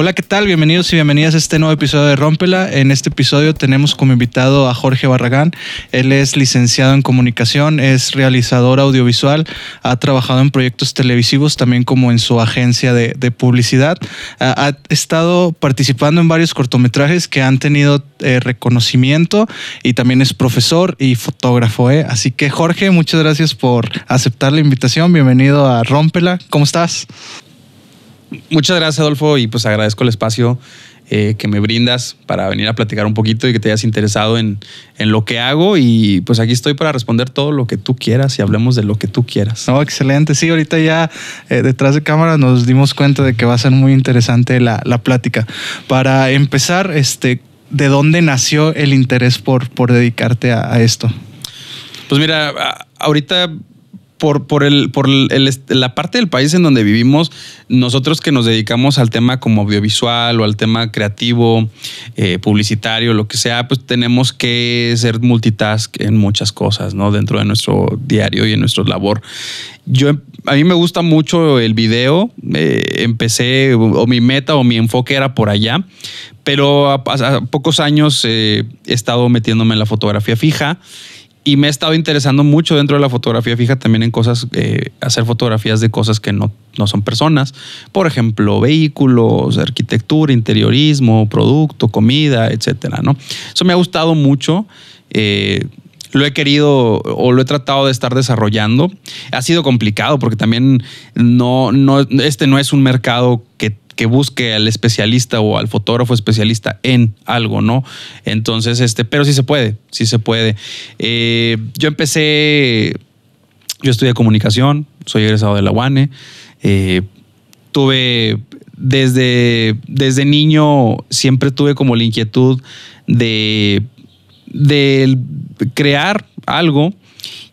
Hola, ¿qué tal? Bienvenidos y bienvenidas a este nuevo episodio de Rómpela. En este episodio tenemos como invitado a Jorge Barragán. Él es licenciado en comunicación, es realizador audiovisual, ha trabajado en proyectos televisivos, también como en su agencia de, publicidad. Ha, estado participando en varios cortometrajes que han tenido eh, reconocimiento y también es profesor y fotógrafo. ¿eh? Así que Jorge, muchas gracias por aceptar la invitación. Bienvenido a Rómpela. ¿Cómo estás? Muchas gracias, Adolfo, y pues agradezco el espacio eh, que me brindas para venir a platicar un poquito y que te hayas interesado en, lo que hago. Y pues aquí estoy para responder todo lo que tú quieras y hablemos de lo que tú quieras. No, excelente. Sí, ahorita ya eh, detrás de cámara nos dimos cuenta de que va a ser muy interesante la, plática. Para empezar, este, ¿de dónde nació el interés por, por dedicarte a esto? Pues mira, ahorita por, por, el, por la parte del país en donde vivimos, nosotros que nos dedicamos al tema como audiovisual o al tema creativo, eh, publicitario, lo que sea, pues tenemos que ser multitask en muchas cosas, ¿no? Dentro de nuestro diario y en nuestro labor. Yo, a mí me gusta mucho el video, eh, empecé, o mi meta o mi enfoque era por allá, pero a, pocos años eh, he estado metiéndome en la fotografía fija y me he estado interesando mucho dentro de la fotografía fija también en cosas, eh, hacer fotografías de cosas que no, no son personas. Por ejemplo, vehículos, arquitectura, interiorismo, producto, comida, etcétera, ¿no? Eso me ha gustado mucho. Eh, lo he querido o lo he tratado de estar desarrollando. Ha sido complicado porque también no, no, este no es un mercado que que busque al especialista o al fotógrafo especialista en algo, ¿no? Entonces, este, pero sí se puede, sí se puede. Eh, yo empecé, yo estudié comunicación, soy egresado de la UANE, eh, tuve desde, desde niño, siempre tuve como la inquietud de, de crear algo.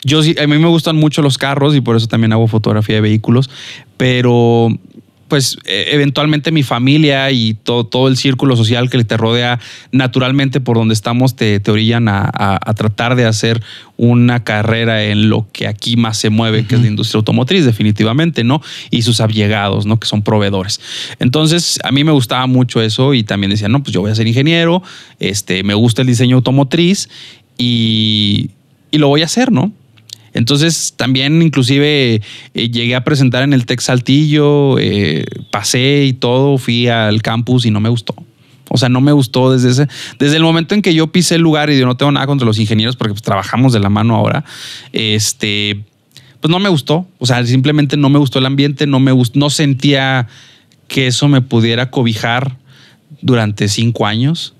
Yo a mí me gustan mucho los carros y por eso también hago fotografía de vehículos, pero pues e, eventualmente mi familia y todo, todo, el círculo social que te rodea naturalmente por donde estamos te, te orillan a, tratar de hacer una carrera en lo que aquí más se mueve, que es la industria automotriz, definitivamente, ¿no? Y sus allegados, ¿no? Que son proveedores. Entonces, a mí me gustaba mucho eso y también decía, no, pues yo voy a ser ingeniero, este, me gusta el diseño automotriz y, y lo voy a hacer, ¿no? Entonces también inclusive eh, llegué a presentar en el Tech Saltillo, eh, pasé y todo, fui al campus y no me gustó. O sea, no me gustó desde ese, desde el momento en que yo pisé el lugar y yo no tengo nada contra los ingenieros porque pues, trabajamos de la mano ahora. Este, pues no me gustó. O sea, simplemente no me gustó el ambiente, no me gustó, no sentía que eso me pudiera cobijar durante cinco años.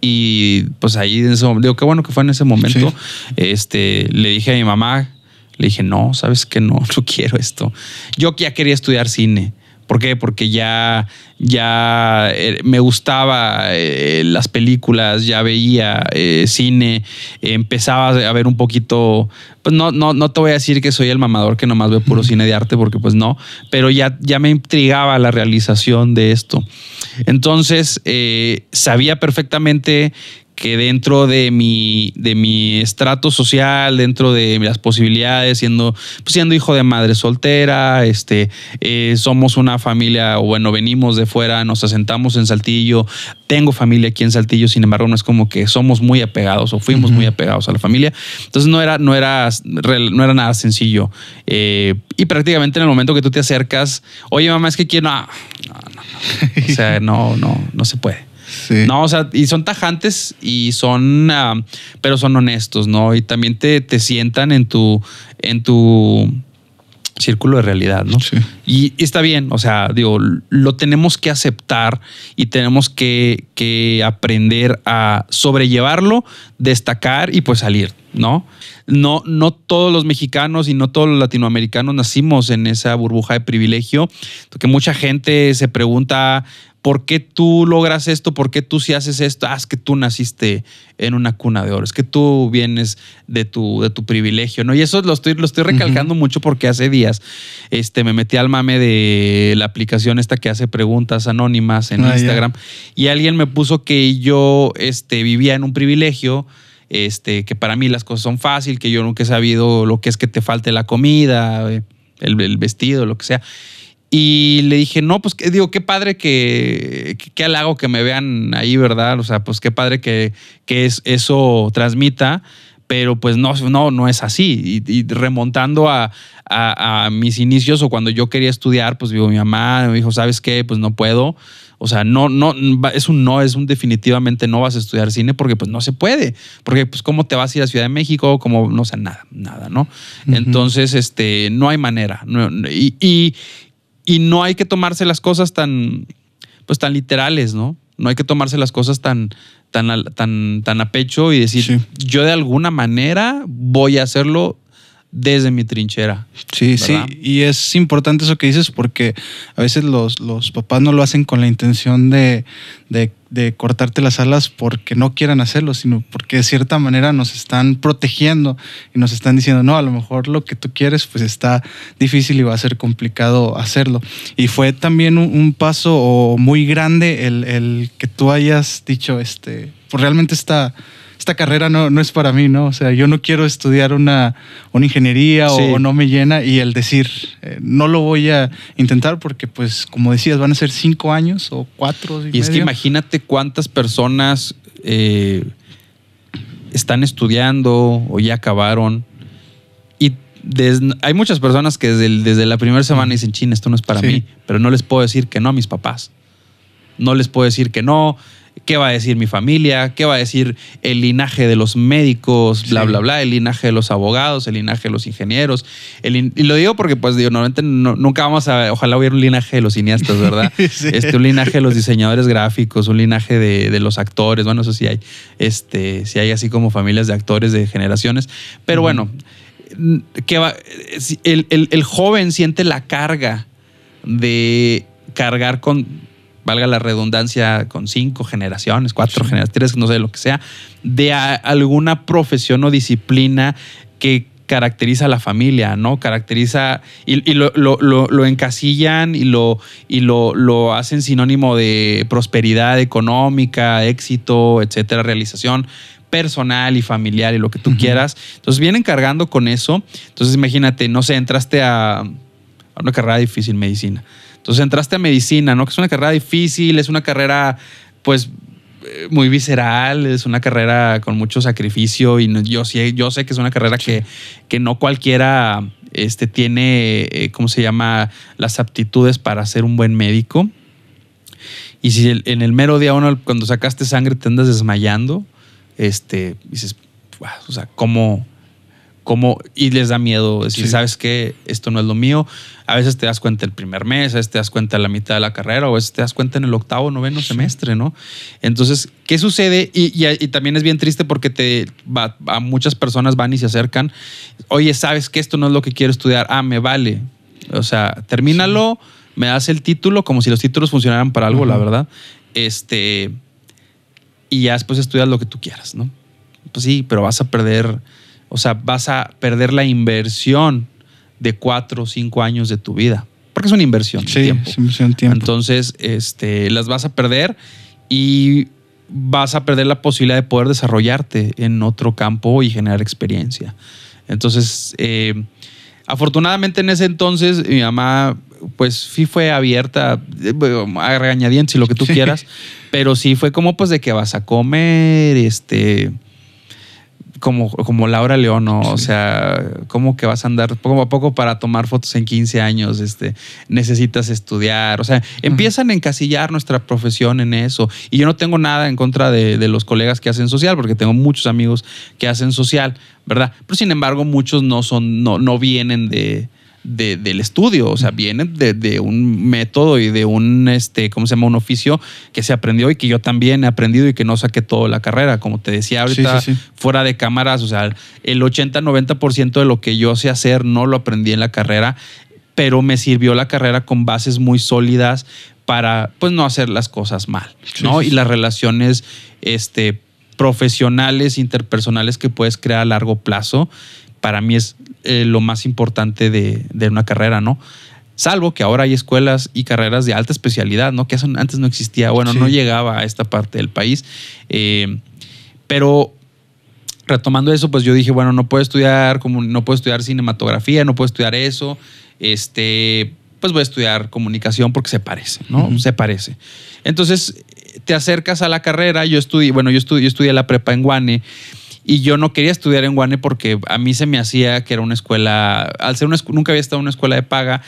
Y pues ahí en ese digo, qué bueno que fue en ese momento. Este, le dije a mi mamá le dije, no, sabes que no, no quiero esto. Yo ya quería estudiar cine. ¿Por qué? Porque ya, ya eh, me gustaba eh, las películas, ya veía eh, cine, empezaba a ver un poquito, pues no, no, no te voy a decir que soy el mamador que nomás ve puro cine de arte, porque pues no, pero ya, ya me intrigaba la realización de esto. Entonces, sabía perfectamente que dentro de mi, de mi estrato social, dentro de las posibilidades, siendo, pues, siendo hijo de madre soltera, este, eh, somos una familia, o bueno, venimos de fuera, nos asentamos en Saltillo, tengo familia aquí en Saltillo, sin embargo, no es como que somos muy apegados o fuimos muy apegados a la familia. Entonces no era, no era, no era nada sencillo. Eh, y prácticamente en el momento que tú te acercas, oye mamá, es que quiero, no, no, no. O sea, no, no, no se puede. No, o sea, y son tajantes y son, ah, pero son honestos, ¿no? Y también te, te sientan en tu, en tu círculo de realidad, ¿no? Sí. Y, está bien, o sea, digo, lo tenemos que aceptar y tenemos que, que, aprender a sobrellevarlo, destacar y pues salir, ¿no? No, no todos los mexicanos y no todos los latinoamericanos nacimos en esa burbuja de privilegio, porque mucha gente se pregunta, ¿por qué tú logras esto? ¿Por qué tú si haces esto? Ah, es que tú naciste en una cuna de oro, es que tú vienes de tu, de tu privilegio, ¿no? Y eso lo estoy, lo estoy recalcando mucho porque hace días este, me metí al mame de la aplicación esta que hace preguntas anónimas en ah, Instagram y alguien me puso que yo este, vivía en un privilegio, este, que para mí las cosas son fáciles, que yo nunca he sabido lo que es que te falte la comida, el, el vestido, lo que sea. Y le dije, no, pues digo, qué padre que, qué halago que me vean ahí, ¿verdad? O sea, pues qué padre que, que es, eso transmita, pero pues no, no, no es así. Y, remontando a, a, mis inicios o cuando yo quería estudiar, pues digo, mi mamá me dijo, ¿sabes qué? Pues no puedo. O sea, no, no, es un no, es un definitivamente no vas a estudiar cine porque pues no se puede. Porque pues cómo te vas a ir a Ciudad de México, como, no sé, nada, nada, ¿no? Entonces, este, no hay manera. y, y, no hay que tomarse las cosas tan, pues tan literales, ¿no? No hay que tomarse las cosas tan, tan, tan, tan a pecho y decir, yo de alguna manera voy a hacerlo desde mi trinchera. Sí, sí, y es importante eso que dices porque a veces los, los papás no lo hacen con la intención de, de, cortarte las alas porque no quieran hacerlo, sino porque de cierta manera nos están protegiendo y nos están diciendo, no, a lo mejor lo que tú quieres pues está difícil y va a ser complicado hacerlo. Y fue también un, paso muy grande el, el, que tú hayas dicho, este, pues realmente está esta carrera no, no es para mí, ¿no? O sea, yo no quiero estudiar una, una ingeniería o, no me llena y el decir, eh, no lo voy a intentar porque, pues, como decías, van a ser cinco años o cuatro. Y, es que imagínate cuántas personas eh, están estudiando o ya acabaron. Y hay muchas personas que desde, desde la primera semana dicen, chin, esto no es para mí, pero no les puedo decir que no a mis papás. No les puedo decir que no qué va a decir mi familia, qué va a decir el linaje de los médicos, bla, bla, bla, el linaje de los abogados, el linaje de los ingenieros. y lo digo porque, pues, digo, normalmente nunca vamos a, ojalá hubiera un linaje de los cineastas, ¿verdad? este, un linaje de los diseñadores gráficos, un linaje de, los actores, bueno, eso sí hay, este, sí hay así como familias de actores de generaciones, pero bueno, que va, el, el joven siente la carga de cargar con valga la redundancia, con cinco generaciones, cuatro generaciones, tres, no sé, lo que sea, de alguna profesión o disciplina que caracteriza a la familia, ¿no? Caracteriza y, lo, encasillan y, lo, y lo, hacen sinónimo de prosperidad económica, éxito, etcétera, realización personal y familiar y lo que tú quieras. Entonces vienen cargando con eso. Entonces imagínate, no sé, entraste a, a una carrera difícil, medicina entonces entraste a medicina, ¿no? Que es una carrera difícil, es una carrera, pues, eh, muy visceral, es una carrera con mucho sacrificio y yo, sé, yo sé que es una carrera que, que no cualquiera este, tiene, eh, ¿cómo se llama?, las aptitudes para ser un buen médico. Y si en el mero día uno, cuando sacaste sangre, te andas desmayando, este, dices, o sea, ¿cómo, cómo, y les da miedo decir, ¿sabes qué? Esto no es lo mío. A veces te das cuenta el primer mes, a veces te das cuenta en la mitad de la carrera, o a veces te das cuenta en el octavo, noveno semestre, ¿no? Entonces, ¿qué sucede? Y, también es bien triste porque te, a muchas personas van y se acercan. Oye, ¿sabes que esto no es lo que quiero estudiar? Ah, me vale. O sea, termínalo, me das el título, como si los títulos funcionaran para algo, la verdad. Este, y ya después estudias lo que tú quieras, ¿no? Pues sí, pero vas a perder o sea, vas a perder la inversión de cuatro o cinco años de tu vida. Porque es una inversión. Sí, tiempo. es inversión de tiempo. Entonces, este, las vas a perder y vas a perder la posibilidad de poder desarrollarte en otro campo y generar experiencia. Entonces, eh, afortunadamente en ese entonces mi mamá, pues sí fue abierta, eh, a regañadientes y lo que tú quieras, pero sí fue como pues de que vas a comer, este, como, como Laura León, o sea, ¿cómo que vas a andar poco a poco para tomar fotos en 15 años? Este, necesitas estudiar, o sea, empiezan a encasillar nuestra profesión en eso. Y yo no tengo nada en contra de, de los colegas que hacen social, porque tengo muchos amigos que hacen social, ¿verdad? Pero sin embargo, muchos no son, no, no vienen de, del estudio, o sea, viene de, un método y de un, este, ¿cómo se llama? Un oficio que se aprendió y que yo también he aprendido y que no saqué toda la carrera. Como te decía ahorita, fuera de cámaras, o sea, el 80-90% de lo que yo sé hacer no lo aprendí en la carrera, pero me sirvió la carrera con bases muy sólidas para, pues, no hacer las cosas mal, ¿no? Y las relaciones, este, profesionales, interpersonales que puedes crear a largo plazo para mí es eh, lo más importante de, una carrera, ¿no? Salvo que ahora hay escuelas y carreras de alta especialidad, ¿no? Que antes no existía, bueno, no llegaba a esta parte del país. Eh, pero retomando eso, pues yo dije, bueno, no puedo estudiar, como no puedo estudiar cinematografía, no puedo estudiar eso. Este, pues voy a estudiar comunicación porque se parece, ¿no? Se parece. Entonces, te acercas a la carrera, yo estudié, bueno, yo estudié, yo estudié la prepa en Guane y yo no quería estudiar en Guane porque a mí se me hacía que era una escuela, al ser una nunca había estado en una escuela de paga,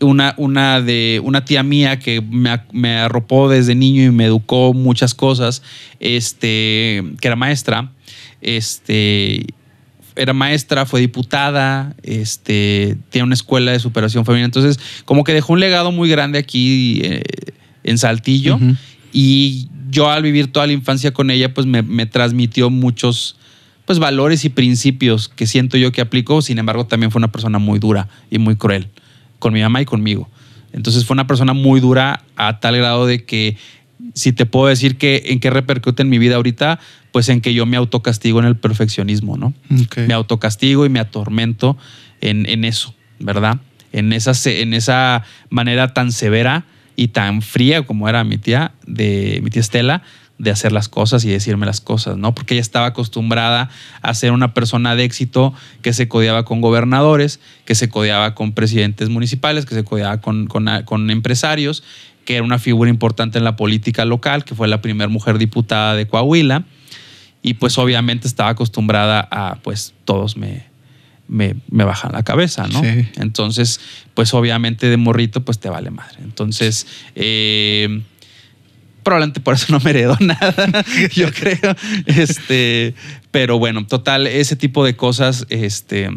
una, una, de, una tía mía que me, arropó desde niño y me educó muchas cosas, este, que era maestra, este, era maestra, fue diputada, este, tiene una escuela de superación femenina. Entonces, como que dejó un legado muy grande aquí eh, en Saltillo. Y yo al vivir toda la infancia con ella, pues me, me, transmitió muchos pues, valores y principios que siento yo que aplico. Sin embargo, también fue una persona muy dura y muy cruel con mi mamá y conmigo. Entonces fue una persona muy dura a tal grado de que si te puedo decir que en qué repercute en mi vida ahorita, pues en que yo me autocastigo en el perfeccionismo, ¿no? Me autocastigo y me atormento en, en eso, ¿verdad? En esa, en esa manera tan severa y tan fría como era mi tía, de mi tía Estela, de hacer las cosas y decirme las cosas, ¿no? Porque ella estaba acostumbrada a ser una persona de éxito que se codeaba con gobernadores, que se codeaba con presidentes municipales, que se codeaba con, con, empresarios, que era una figura importante en la política local, que fue la primera mujer diputada de Coahuila, y pues obviamente estaba acostumbrada a, pues todos me, me, me bajan la cabeza, ¿no? Entonces, pues obviamente de morrito, pues te vale madre. Entonces, eh, probablemente por eso no me heredó nada, yo creo. Este, pero bueno, total, ese tipo de cosas, este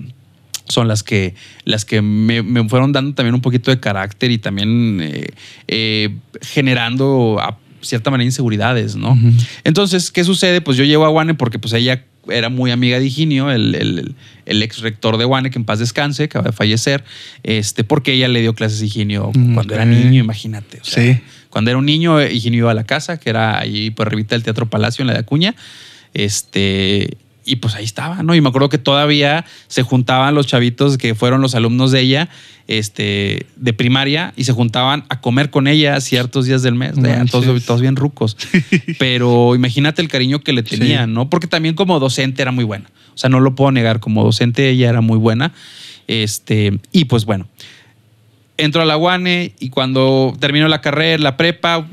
son las que, las que me, fueron dando también un poquito de carácter y también eh, eh, generando a cierta manera inseguridades, ¿no? Entonces, ¿qué sucede? Pues yo llego a Guane porque pues ella era muy amiga de Higinio, el, ex rector de Guane, que en paz descanse, acaba de fallecer, este, porque ella le dio clases a Higinio cuando era niño, imagínate. sí cuando era un niño, Higinio iba a la casa, que era ahí por arribita del Teatro Palacio en la de Acuña. Este, y pues ahí estaba, ¿no? Y me acuerdo que todavía se juntaban los chavitos que fueron los alumnos de ella, este, de primaria, y se juntaban a comer con ella ciertos días del mes, todos, todos, bien rucos. Pero imagínate el cariño que le tenían, ¿no? Porque también como docente era muy buena. O sea, no lo puedo negar, como docente ella era muy buena. Este, y pues bueno, entro a la UANE y cuando termino la carrera, la prepa,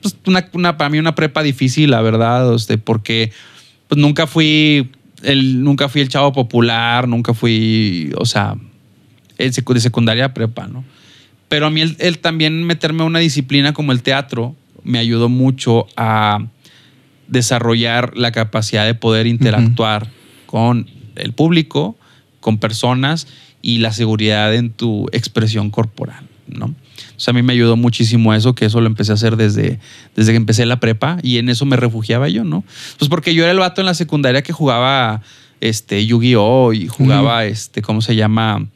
pues una, para mí una prepa difícil, la verdad, este, porque pues nunca fui el, nunca fui el chavo popular, nunca fui, o sea, de secundaria prepa, ¿no? Pero a mí el, también meterme a una disciplina como el teatro me ayudó mucho a desarrollar la capacidad de poder interactuar con el público, con personas y la seguridad en tu expresión corporal, ¿no? Sea, a mí me ayudó muchísimo eso, que eso lo empecé a hacer desde, desde que empecé la prepa y en eso me refugiaba yo, ¿no? Pues porque yo era el vato en la secundaria que jugaba este, Yu-Gi-Oh! y jugaba, este, ¿cómo se llama?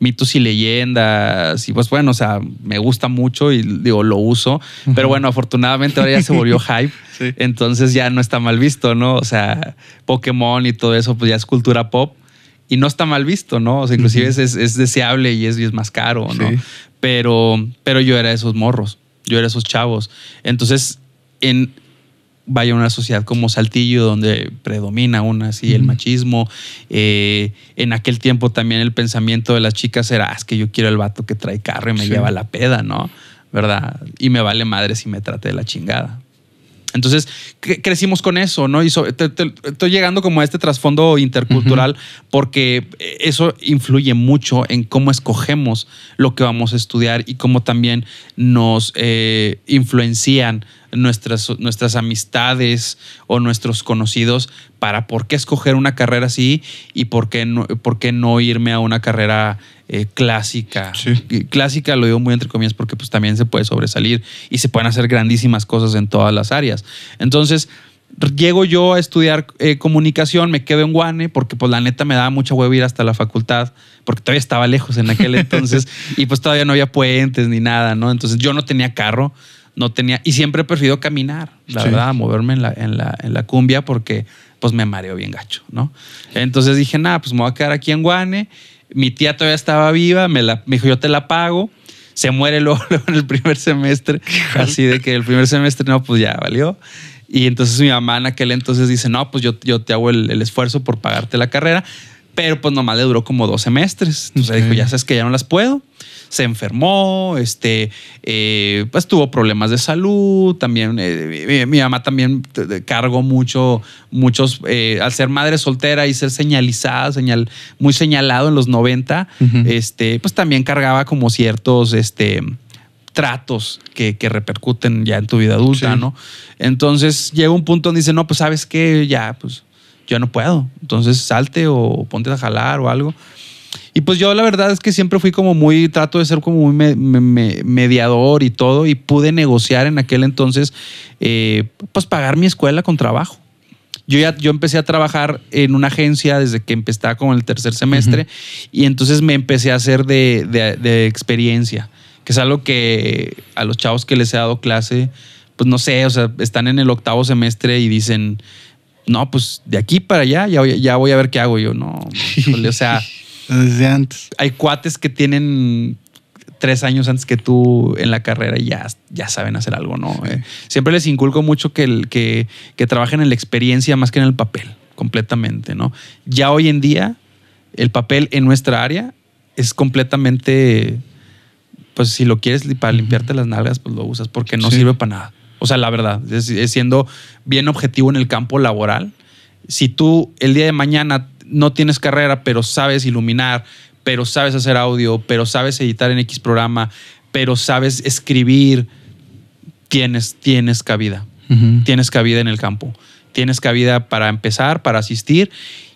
mitos y leyendas. Y pues bueno, o sea, me gusta mucho y digo, lo uso. Pero bueno, afortunadamente ahora ya se volvió hype. Entonces ya no está mal visto, ¿no? O sea, Pokémon y todo eso, pues ya es cultura pop y no está mal visto, ¿no? O sea, inclusive es, deseable y es, es, más caro, ¿no? Pero, pero yo era esos morros, yo era esos chavos. Entonces, en vaya una sociedad como Saltillo, donde predomina aún así el machismo. Eh, en aquel tiempo también el pensamiento de las chicas era, ah, es que yo quiero el vato que trae carro y me lleva la peda, ¿no? ¿Verdad? Y me vale madre si me trate de la chingada. Entonces crecimos con eso, ¿no? Y estoy llegando como a este trasfondo intercultural porque eso influye mucho en cómo escogemos lo que vamos a estudiar y cómo también nos eh, influencian nuestras, nuestras amistades o nuestros conocidos para por qué escoger una carrera así y por qué no, por qué no irme a una carrera eh, clásica. Clásica lo digo muy entre comillas porque pues también se puede sobresalir y se pueden hacer grandísimas cosas en todas las áreas. Entonces, llego yo a estudiar eh, comunicación, me quedo en Guane porque pues la neta me daba mucha huevo ir hasta la facultad porque todavía estaba lejos en aquel entonces y pues todavía no había puentes ni nada, ¿no? Entonces yo no tenía carro, no tenía y siempre he preferido caminar, la verdad, moverme en la, en, la, en la cumbia porque pues me mareo bien gacho, ¿no? Entonces dije, nada, pues me voy a quedar aquí en Guane mi tía todavía estaba viva, me, la, me dijo, yo te la pago. Se muere luego, en el primer semestre. Así de que el primer semestre, no, pues ya valió. Y entonces mi mamá en aquel entonces dice, no, pues yo, yo te hago el, esfuerzo por pagarte la carrera. Pero pues nomás le duró como dos semestres. Entonces dijo, ya sabes que ya no las puedo. Se enfermó, este, eh, pues tuvo problemas de salud, también eh, mi, mamá también cargó mucho, muchos, eh, al ser madre soltera y ser señalizada, señal, muy señalado en los 90, este, pues también cargaba como ciertos, este, tratos que, repercuten ya en tu vida adulta, ¿no? Entonces llega un punto donde dice, no, pues sabes que ya, pues yo no puedo. Entonces salte o ponte a jalar o algo. Y pues yo la verdad es que siempre fui como muy, trato de ser como muy mediador y todo, y pude negociar en aquel entonces, eh, pues pagar mi escuela con trabajo. Yo ya yo empecé a trabajar en una agencia desde que empecé con el tercer semestre y entonces me empecé a hacer de, de, experiencia, que es algo que a los chavos que les he dado clase, pues no sé, o sea, están en el octavo semestre y dicen, no, pues de aquí para allá ya, ya voy a ver qué hago yo, no, o sea... Desde antes. Hay cuates que tienen tres años antes que tú en la carrera y ya, ya saben hacer algo, ¿no? Eh, siempre les inculco mucho que, el, que, que trabajen en la experiencia más que en el papel, completamente, ¿no? Ya hoy en día, el papel en nuestra área es completamente, pues si lo quieres para limpiarte las nalgas, pues lo usas porque no sirve para nada. O sea, la verdad, es, siendo bien objetivo en el campo laboral. Si tú el día de mañana no tienes carrera, pero sabes iluminar, pero sabes hacer audio, pero sabes editar en X programa, pero sabes escribir, tienes, tienes cabida. Tienes cabida en el campo. Tienes cabida para empezar, para asistir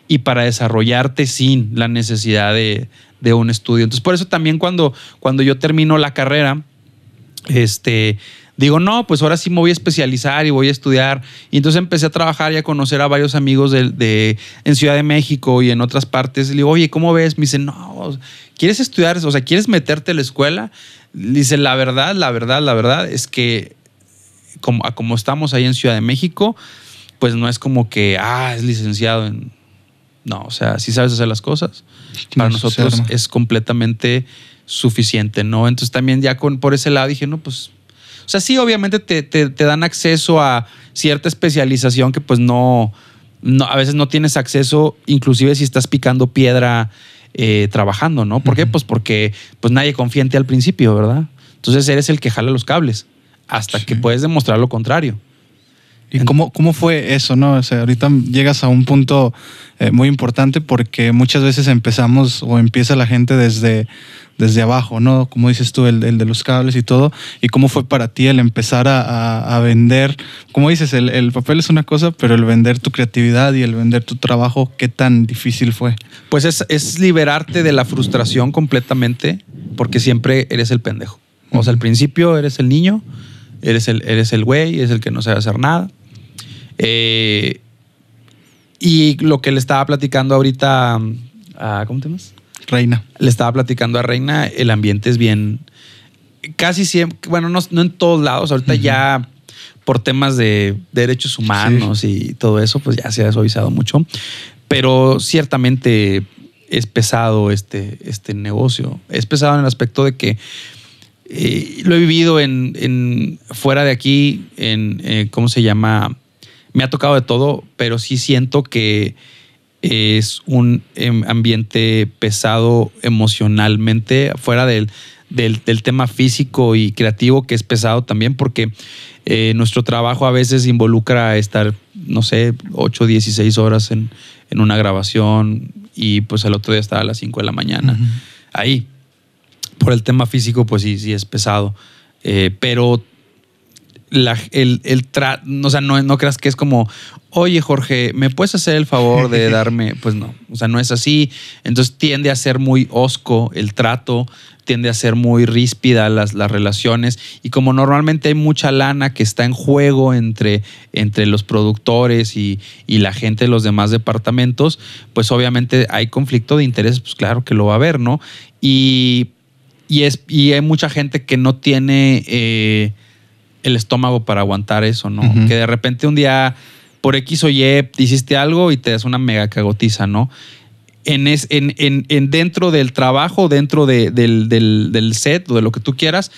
y para desarrollarte sin la necesidad de, un estudio. Entonces, por eso también cuando, cuando yo termino la carrera, este, digo, no, pues ahora sí me voy a especializar y voy a estudiar. Y entonces empecé a trabajar y a conocer a varios amigos de, en Ciudad de México y en otras partes. Le digo, oye, ¿cómo ves? Me dicen, no, ¿quieres estudiar? O sea, ¿quieres meterte a la escuela? Dice, la verdad, la verdad, la verdad es que como, como estamos ahí en Ciudad de México, pues no es como que, ah, es licenciado en... No, o sea, si sabes hacer las cosas. Para nosotros es completamente suficiente, ¿no? Entonces también ya con, por ese lado dije, no, pues o sea, sí, obviamente te, dan acceso a cierta especialización que pues no, no, a veces no tienes acceso, inclusive si estás picando piedra eh, trabajando, ¿no? ¿Por qué? Pues porque pues nadie confía en ti al principio, ¿verdad? Entonces eres el que jala los cables hasta que puedes demostrar lo contrario. ¿Y cómo, cómo fue eso, no? O sea, ahorita llegas a un punto eh, muy importante porque muchas veces empezamos o empieza la gente desde desde abajo, ¿no? Como dices tú, el, de los cables y todo. ¿Y cómo fue para ti el empezar a, vender? Como dices, el, papel es una cosa, pero el vender tu creatividad y el vender tu trabajo, ¿qué tan difícil fue? Pues es, liberarte de la frustración completamente, porque siempre eres el pendejo. O sea, al principio eres el niño, eres el, eres el güey, eres el que no sabe hacer nada. Eh, y lo que le estaba platicando ahorita a, ¿cómo te llamas? Reina. Le estaba platicando a Reina, el ambiente es bien, casi siempre, bueno, no, en todos lados, ahorita ya por temas de derechos humanos y todo eso, pues ya se ha suavizado mucho, pero ciertamente es pesado este, este negocio, es pesado en el aspecto de que eh, lo he vivido en, fuera de aquí, en, eh, ¿cómo se llama? Me ha tocado de todo, pero sí siento que es un em, ambiente pesado emocionalmente, fuera del, del, tema físico y creativo, que es pesado también, porque eh, nuestro trabajo a veces involucra estar, no sé, 8, 16 horas en, una grabación y pues el otro día estar a las 5 de la mañana. Ahí, por el tema físico, pues sí, sí es pesado. Eh, pero la, el, el o sea, no, no creas que es como, oye Jorge, ¿me puedes hacer el favor de darme? Pues no, o sea, no es así. Entonces tiende a ser muy osco el trato, tiende a ser muy ríspida las, las relaciones y como normalmente hay mucha lana que está en juego entre, entre los productores y, y la gente de los demás departamentos, pues obviamente hay conflicto de intereses, pues claro que lo va a haber, ¿no? Y, y, es, y hay mucha gente que no tiene... Eh, el estómago para aguantar eso, ¿no? Que de repente un día por X o Y hiciste algo y te das una mega cagotiza, ¿no? En, es, en, en, dentro del trabajo, dentro del, del, set o de lo que tú quieras,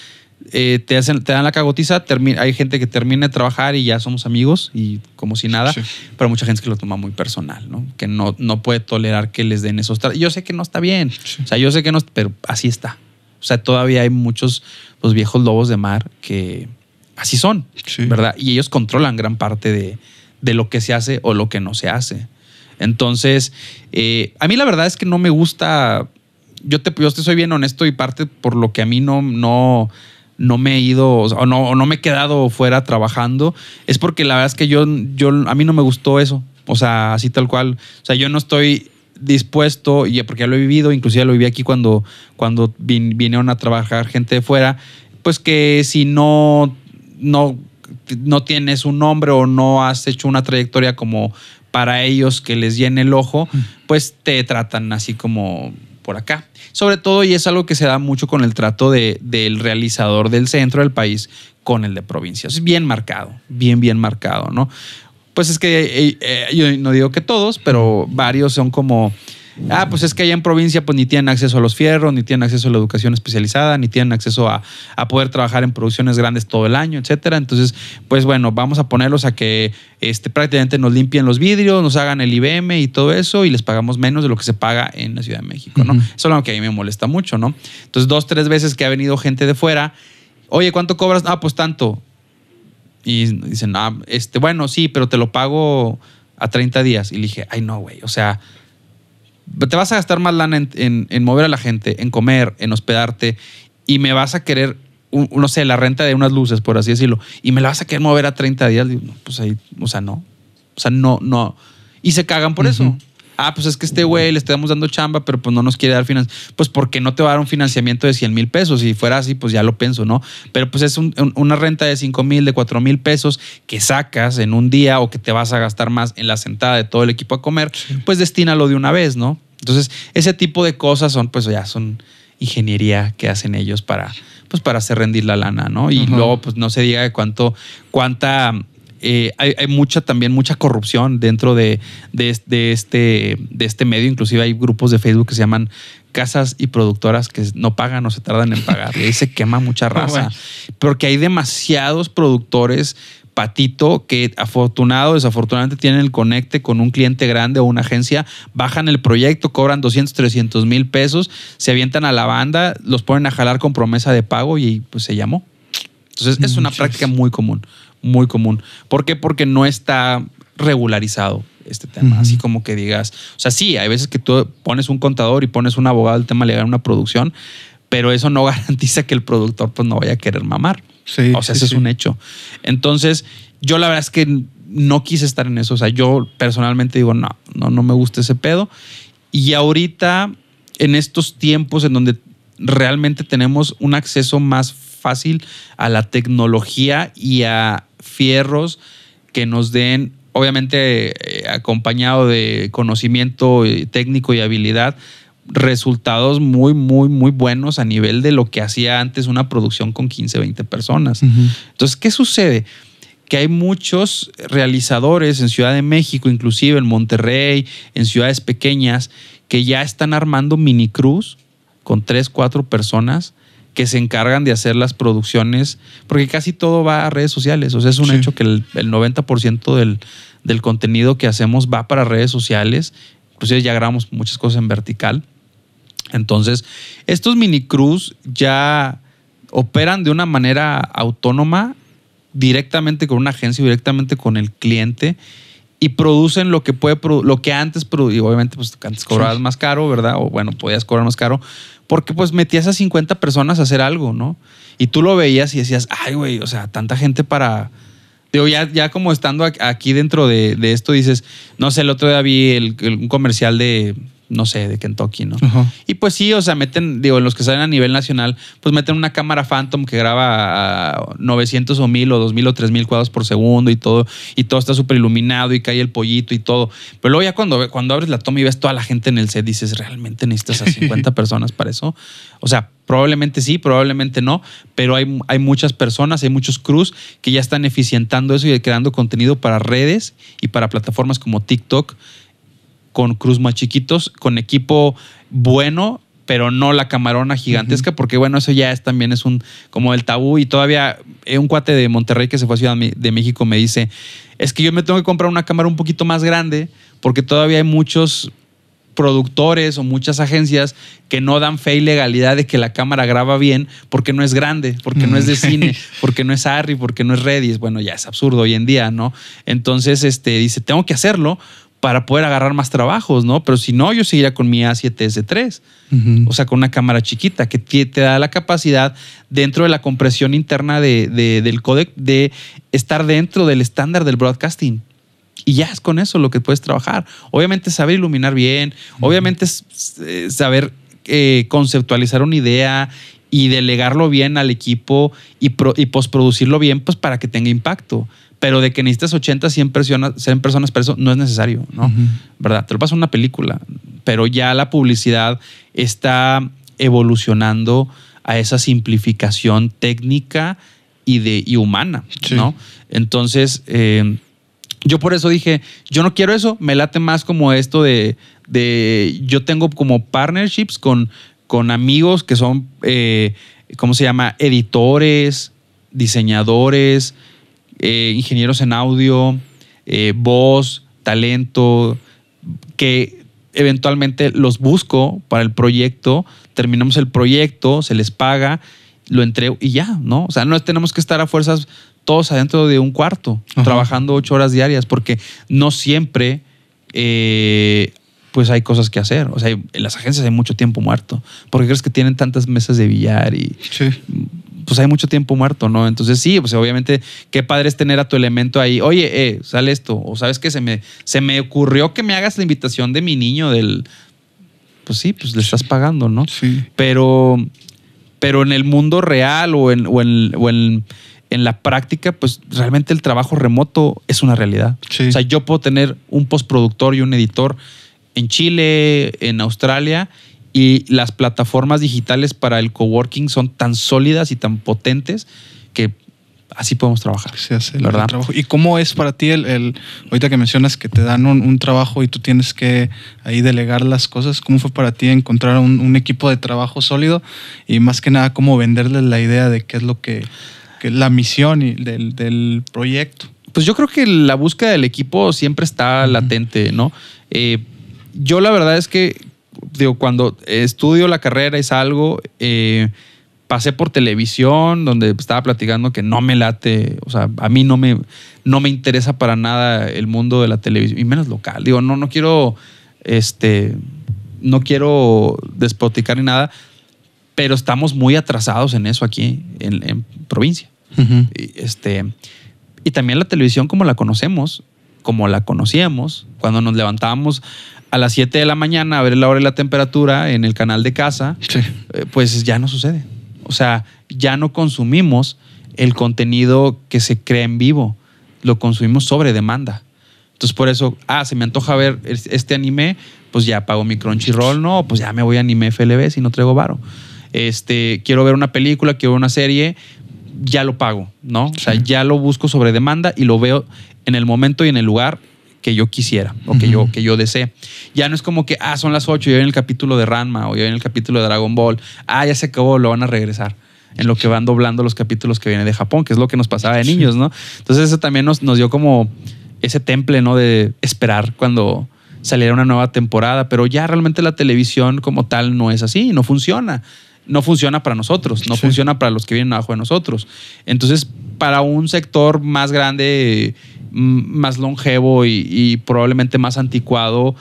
eh, te, hacen, te dan la cagotiza, hay gente que termina de trabajar y ya somos amigos y como si nada, pero mucha gente que lo toma muy personal, ¿no? Que no, no puede tolerar que les den esos Yo sé que no está bien, o sea, yo sé que no, pero así está. O sea, todavía hay muchos pues, viejos lobos de mar que así son, ¿verdad? Y ellos controlan gran parte de, de, lo que se hace o lo que no se hace. Entonces, eh, a mí la verdad es que no me gusta, yo te, yo te soy bien honesto y parte por lo que a mí no, no, no me he ido o no, no me he quedado fuera trabajando, es porque la verdad es que yo, yo, a mí no me gustó eso. O sea, así tal cual. O sea, yo no estoy dispuesto, y porque ya lo he vivido, inclusive lo viví aquí cuando, cuando vinieron a trabajar gente de fuera, pues que si no, no, no tienes un nombre o no has hecho una trayectoria como para ellos que les llene el ojo, pues te tratan así como por acá. Sobre todo, y es algo que se da mucho con el trato de, del realizador del centro del país con el de provincia. Es bien marcado, bien, bien marcado, ¿no? Pues es que eh, eh, yo no digo que todos, pero varios son como Ah, pues es que allá en provincia pues ni tienen acceso a los fierros, ni tienen acceso a la educación especializada, ni tienen acceso a, poder trabajar en producciones grandes todo el año, etcétera. Entonces, pues bueno, vamos a ponerlos a que este, prácticamente nos limpien los vidrios, nos hagan el IBM y todo eso y les pagamos menos de lo que se paga en la Ciudad de México, ¿no? Eso es lo que a mí me molesta mucho, ¿no? Entonces, dos, tres veces que ha venido gente de fuera, oye, ¿cuánto cobras? Ah, pues tanto. Y dicen, ah, este, bueno, sí, pero te lo pago a 30 días. Y le dije, ay, no, güey, o sea te vas a gastar más lana en, mover a la gente, en comer, en hospedarte, y me vas a querer, no sé, la renta de unas luces, por así decirlo, y me la vas a querer mover a 30 días. pues ahí, o sea, no. O sea, no, no. Y se cagan por eso ah, pues es que este güey le estamos dando chamba, pero pues no nos quiere dar financiamiento. Pues porque no te va a dar un financiamiento de 100 mil pesos. Si fuera así, pues ya lo pienso, ¿no? Pero pues es una renta de 5 mil, de 4 mil pesos que sacas en un día o que te vas a gastar más en la sentada de todo el equipo a comer, pues destínalo de una vez, ¿no? Entonces, ese tipo de cosas son, pues ya son ingeniería que hacen ellos para, pues para hacer rendir la lana, ¿no? Y luego, pues no se diga de cuánto, cuánta eh, hay, mucha también mucha corrupción dentro de, este, de este medio. Inclusive hay grupos de Facebook que se llaman casas y productoras que no pagan o se tardan en pagar. Y ahí se quema mucha raza. Porque hay demasiados productores patito que afortunado desafortunadamente tienen el conecte con un cliente grande o una agencia, bajan el proyecto, cobran 200, 300 mil pesos, se avientan a la banda, los ponen a jalar con promesa de pago y pues se llamó. Entonces es una práctica muy común muy común. ¿Por qué? Porque no está regularizado este tema. Así como que digas, o sea, sí, hay veces que tú pones un contador y pones un abogado del tema legal en una producción, pero eso no garantiza que el productor pues no vaya a querer mamar. Sí, o sea, ese es un hecho. Entonces, yo la verdad es que no quise estar en eso. O sea, yo personalmente digo, no, no, no me gusta ese pedo. Y ahorita, en estos tiempos en donde realmente tenemos un acceso más fácil a la tecnología y a fierros que nos den, obviamente eh, acompañado de conocimiento eh, técnico y habilidad, resultados muy, muy, muy buenos a nivel de lo que hacía antes una producción con 15, 20 personas. Entonces, ¿qué sucede? Que hay muchos realizadores en Ciudad de México, inclusive en Monterrey, en ciudades pequeñas, que ya están armando mini cruz con tres, cuatro personas que se encargan de hacer las producciones, porque casi todo va a redes sociales. O sea, es un hecho que el, 90% del, del, contenido que hacemos va para redes sociales. Inclusive ya grabamos muchas cosas en vertical. Entonces, estos mini cruz ya operan de una manera autónoma, directamente con una agencia, directamente con el cliente y producen lo que puede lo que antes y obviamente pues antes cobrabas más caro, ¿verdad? O bueno, podías cobrar más caro, porque pues metías a 50 personas a hacer algo, ¿no? Y tú lo veías y decías, ay, güey, o sea, tanta gente para... Digo, ya, ya como estando aquí dentro de, esto, dices, no sé, el otro día vi el, un comercial de no sé, de Kentucky, ¿no? Y pues sí, o sea, meten, digo, en los que salen a nivel nacional, pues meten una cámara Phantom que graba a 900 o 1000 o 2000 o 3000 cuadros por segundo y todo, y todo está súper iluminado y cae el pollito y todo. Pero luego ya cuando, cuando abres la toma y ves toda la gente en el set, dices, ¿realmente necesitas a 50 personas para eso? O sea, probablemente sí, probablemente no, pero hay, hay muchas personas, hay muchos crews que ya están eficientando eso y creando contenido para redes y para plataformas como TikTok con cruz más chiquitos, con equipo bueno, pero no la camarona gigantesca, porque bueno, eso ya es también es un como el tabú. Y todavía un cuate de Monterrey que se fue a Ciudad de México me dice: Es que yo me tengo que comprar una cámara un poquito más grande, porque todavía hay muchos productores o muchas agencias que no dan fe y legalidad de que la cámara graba bien porque no es grande, porque no es de Mm. cine, porque no es Arri, porque no es Redis. Bueno, ya es absurdo hoy en día, ¿no? Entonces, este, dice, tengo que hacerlo para poder agarrar más trabajos, ¿no? Pero si no, yo seguiría con mi A7S3. Ujú. O sea, con una cámara chiquita que te, te da la capacidad dentro de la compresión interna de- de- del codec de estar dentro del estándar del broadcasting. Y ya es con eso lo que puedes trabajar. Obviamente saber iluminar bien, obviamente es, eh, saber eh, conceptualizar una idea y delegarlo bien al equipo y, pro- y postproducirlo bien, pues para que tenga impacto. Pero de que necesitas 80, 100 personas, 100 personas para eso, no es necesario, ¿no? ¿verdad? Te lo pasa una película, pero ya la publicidad está evolucionando a esa simplificación técnica y, de, y humana, Sí. ¿no? Entonces, eh, yo por eso dije, yo no quiero eso, me late más como esto de, de yo tengo como partnerships con, con amigos que son, eh, ¿cómo se llama? Editores, diseñadores, eh, ingenieros en audio, eh, voz, talento, que eventualmente los busco para el proyecto, terminamos el proyecto, se les paga, lo entrego y ya, ¿no? O sea, no tenemos que estar a fuerzas todos adentro de un cuarto, Ajá. trabajando ocho horas diarias, porque no siempre, eh, pues hay cosas que hacer. O sea, en las agencias hay mucho tiempo muerto. ¿Por qué crees que tienen tantas mesas de billar y Sí. Pues hay mucho tiempo muerto, ¿no? Entonces sí, pues obviamente qué padre es tener a tu elemento ahí. Oye, eh, sale esto. O sabes que se me, se me ocurrió que me hagas la invitación de mi niño del... Pues sí, pues le estás pagando, ¿no? Sí. Pero, pero en el mundo real o en, o en, o en- en la práctica, pues realmente el trabajo remoto es una realidad. Sí. O sea, yo puedo tener un postproductor y un editor en Chile, en Australia, y las plataformas digitales para el coworking son tan sólidas y tan potentes que así podemos trabajar. se hace ¿verdad? el trabajo. ¿Y cómo es para ti el, el- ahorita que mencionas que te dan un, un trabajo y tú tienes que ahí delegar las cosas? ¿Cómo fue para ti encontrar un, un equipo de trabajo sólido y más que nada cómo venderles la idea de qué es lo que, que es la misión y del, del proyecto? Pues yo creo que la búsqueda del equipo siempre está latente, ¿no? Eh, yo la verdad es que, digo, cuando estudio la carrera y salgo, eh, pasé por televisión, donde estaba platicando que no me late, o sea, a mí no me, no me interesa para nada el mundo de la televisión, y menos local. Digo, no, no quiero, este, no quiero despoticar ni nada, pero estamos muy atrasados en eso aquí, en, en provincia. Y, este, y también la televisión como la conocemos, como la conocíamos, cuando nos levantábamos a las 7 de la mañana a ver la hora y la temperatura en el canal de casa, Sí. eh, pues ya no sucede. O sea, ya no consumimos el contenido que se crea en vivo, lo consumimos sobre demanda. Entonces por eso, ah, se me antoja ver es- este anime, pues ya pago mi Crunchyroll, no, pues ya me voy a anime FLB si no traigo varo. Este, quiero ver una película, quiero ver una serie, ya lo pago, ¿no? O sea, ya lo busco sobre demanda y lo veo en el momento y en el lugar que yo quisiera o que, yo, que yo desee. Ya no es como que, ah, son las 8 y ya en el capítulo de Ranma o ya en el capítulo de Dragon Ball, ah, ya se acabó, lo van a regresar. En lo que van doblando los capítulos que vienen de Japón, que es lo que nos pasaba de Sí. niños, ¿no? Entonces eso también nos, nos dio como ese temple, ¿no? De esperar cuando saliera una nueva temporada, pero ya realmente la televisión como tal no es así, no funciona. No funciona para nosotros, no Sí. funciona para los que vienen abajo de nosotros. Entonces, para un sector más grande, más longevo y, y probablemente más anticuado,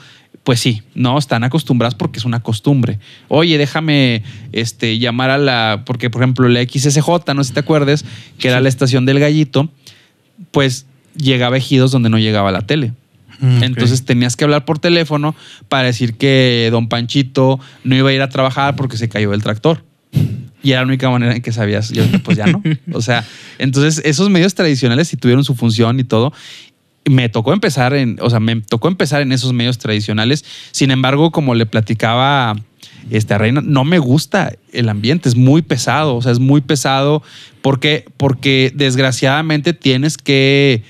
pues sí, no están acostumbrados porque es una costumbre. Oye, déjame este, llamar a la, porque por ejemplo la XSJ, no sé si te acuerdes, que era Sí. la estación del gallito, pues llegaba a ejidos donde no llegaba la tele. Mm. Entonces tenías que hablar por teléfono para decir que don Panchito no iba a ir a trabajar porque se cayó el tractor. Y era la única manera en que sabías. Y ahorita, pues ya no. O sea, entonces esos medios tradicionales sí tuvieron su función y todo. Me tocó empezar en, o sea, me tocó empezar en esos medios tradicionales. Sin embargo, como le platicaba este, a Reina, no me gusta el ambiente, es muy pesado, o sea, es muy pesado porque, porque desgraciadamente tienes que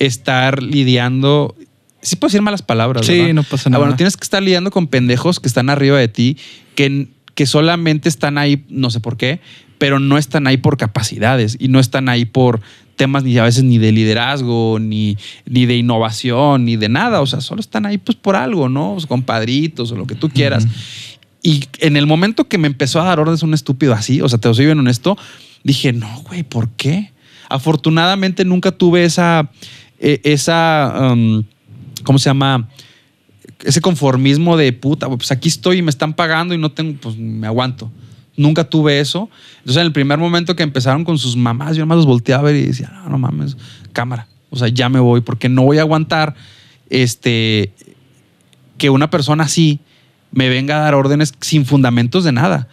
estar lidiando, sí puedo decir malas palabras, Sí, ¿verdad? no pasa Ah, nada. bueno, tienes que estar lidiando con pendejos que están arriba de ti, que, que solamente están ahí, no sé por qué, pero no están ahí por capacidades y no están ahí por temas ni a veces ni de liderazgo, ni, ni de innovación, ni de nada. O sea, solo están ahí pues por algo, ¿no? Pues, compadritos o lo que tú quieras. Y en el momento que me empezó a dar órdenes un estúpido así, o sea, te lo soy bien honesto, dije, no, güey, ¿por qué? Afortunadamente nunca tuve esa, e, esa, um, ¿cómo se llama? Ese conformismo de puta, pues aquí estoy y me están pagando y no tengo, pues me aguanto. Nunca tuve eso. Entonces, en el primer momento que empezaron con sus mamás, yo nomás los volteaba a ver y decía, no, no mames, cámara. O sea, ya me voy porque no voy a aguantar este, que una persona así me venga a dar órdenes sin fundamentos de nada.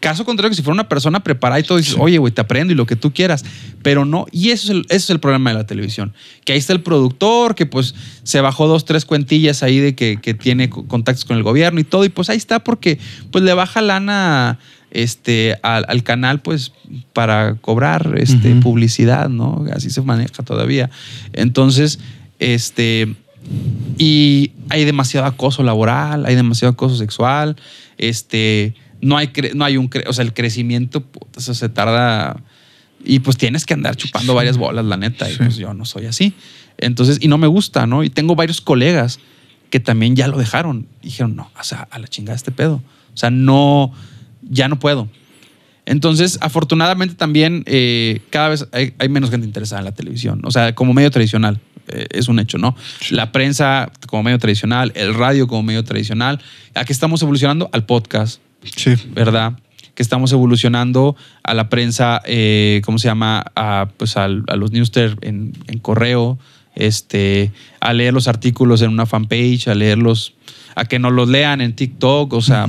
Caso contrario, que si fuera una persona preparada y todo, dices, oye, güey, te aprendo y lo que tú quieras. Pero no, y eso es, el, eso es el problema de la televisión. Que ahí está el productor, que pues se bajó dos, tres cuentillas ahí de que, que tiene contactos con el gobierno y todo. Y pues ahí está porque pues le baja lana este, al, canal, pues, para cobrar este, publicidad, ¿no? Así se maneja todavía. Entonces, este, y hay demasiado acoso laboral, hay demasiado acoso sexual, este, no hay, no hay un, o sea, el crecimiento, eso se tarda, y pues tienes que andar chupando varias bolas, la neta, y pues yo no soy así. Entonces, y no me gusta, ¿no? Y tengo varios colegas que también ya lo dejaron. dijeron, no, o sea, a la chingada este pedo. O sea, no, ya no puedo. Entonces, afortunadamente también eh, cada vez hay, menos gente interesada en la televisión, o sea, como medio tradicional, eh, es un hecho, ¿no? La prensa como medio tradicional, el radio como medio tradicional, ¿a qué estamos evolucionando? Al podcast, sí. ¿verdad? Que estamos evolucionando a la prensa, eh, ¿cómo se llama? A, pues a los newster en, correo, este, a leer los artículos en una fanpage, a leerlos, a que nos los lean en TikTok, o sea...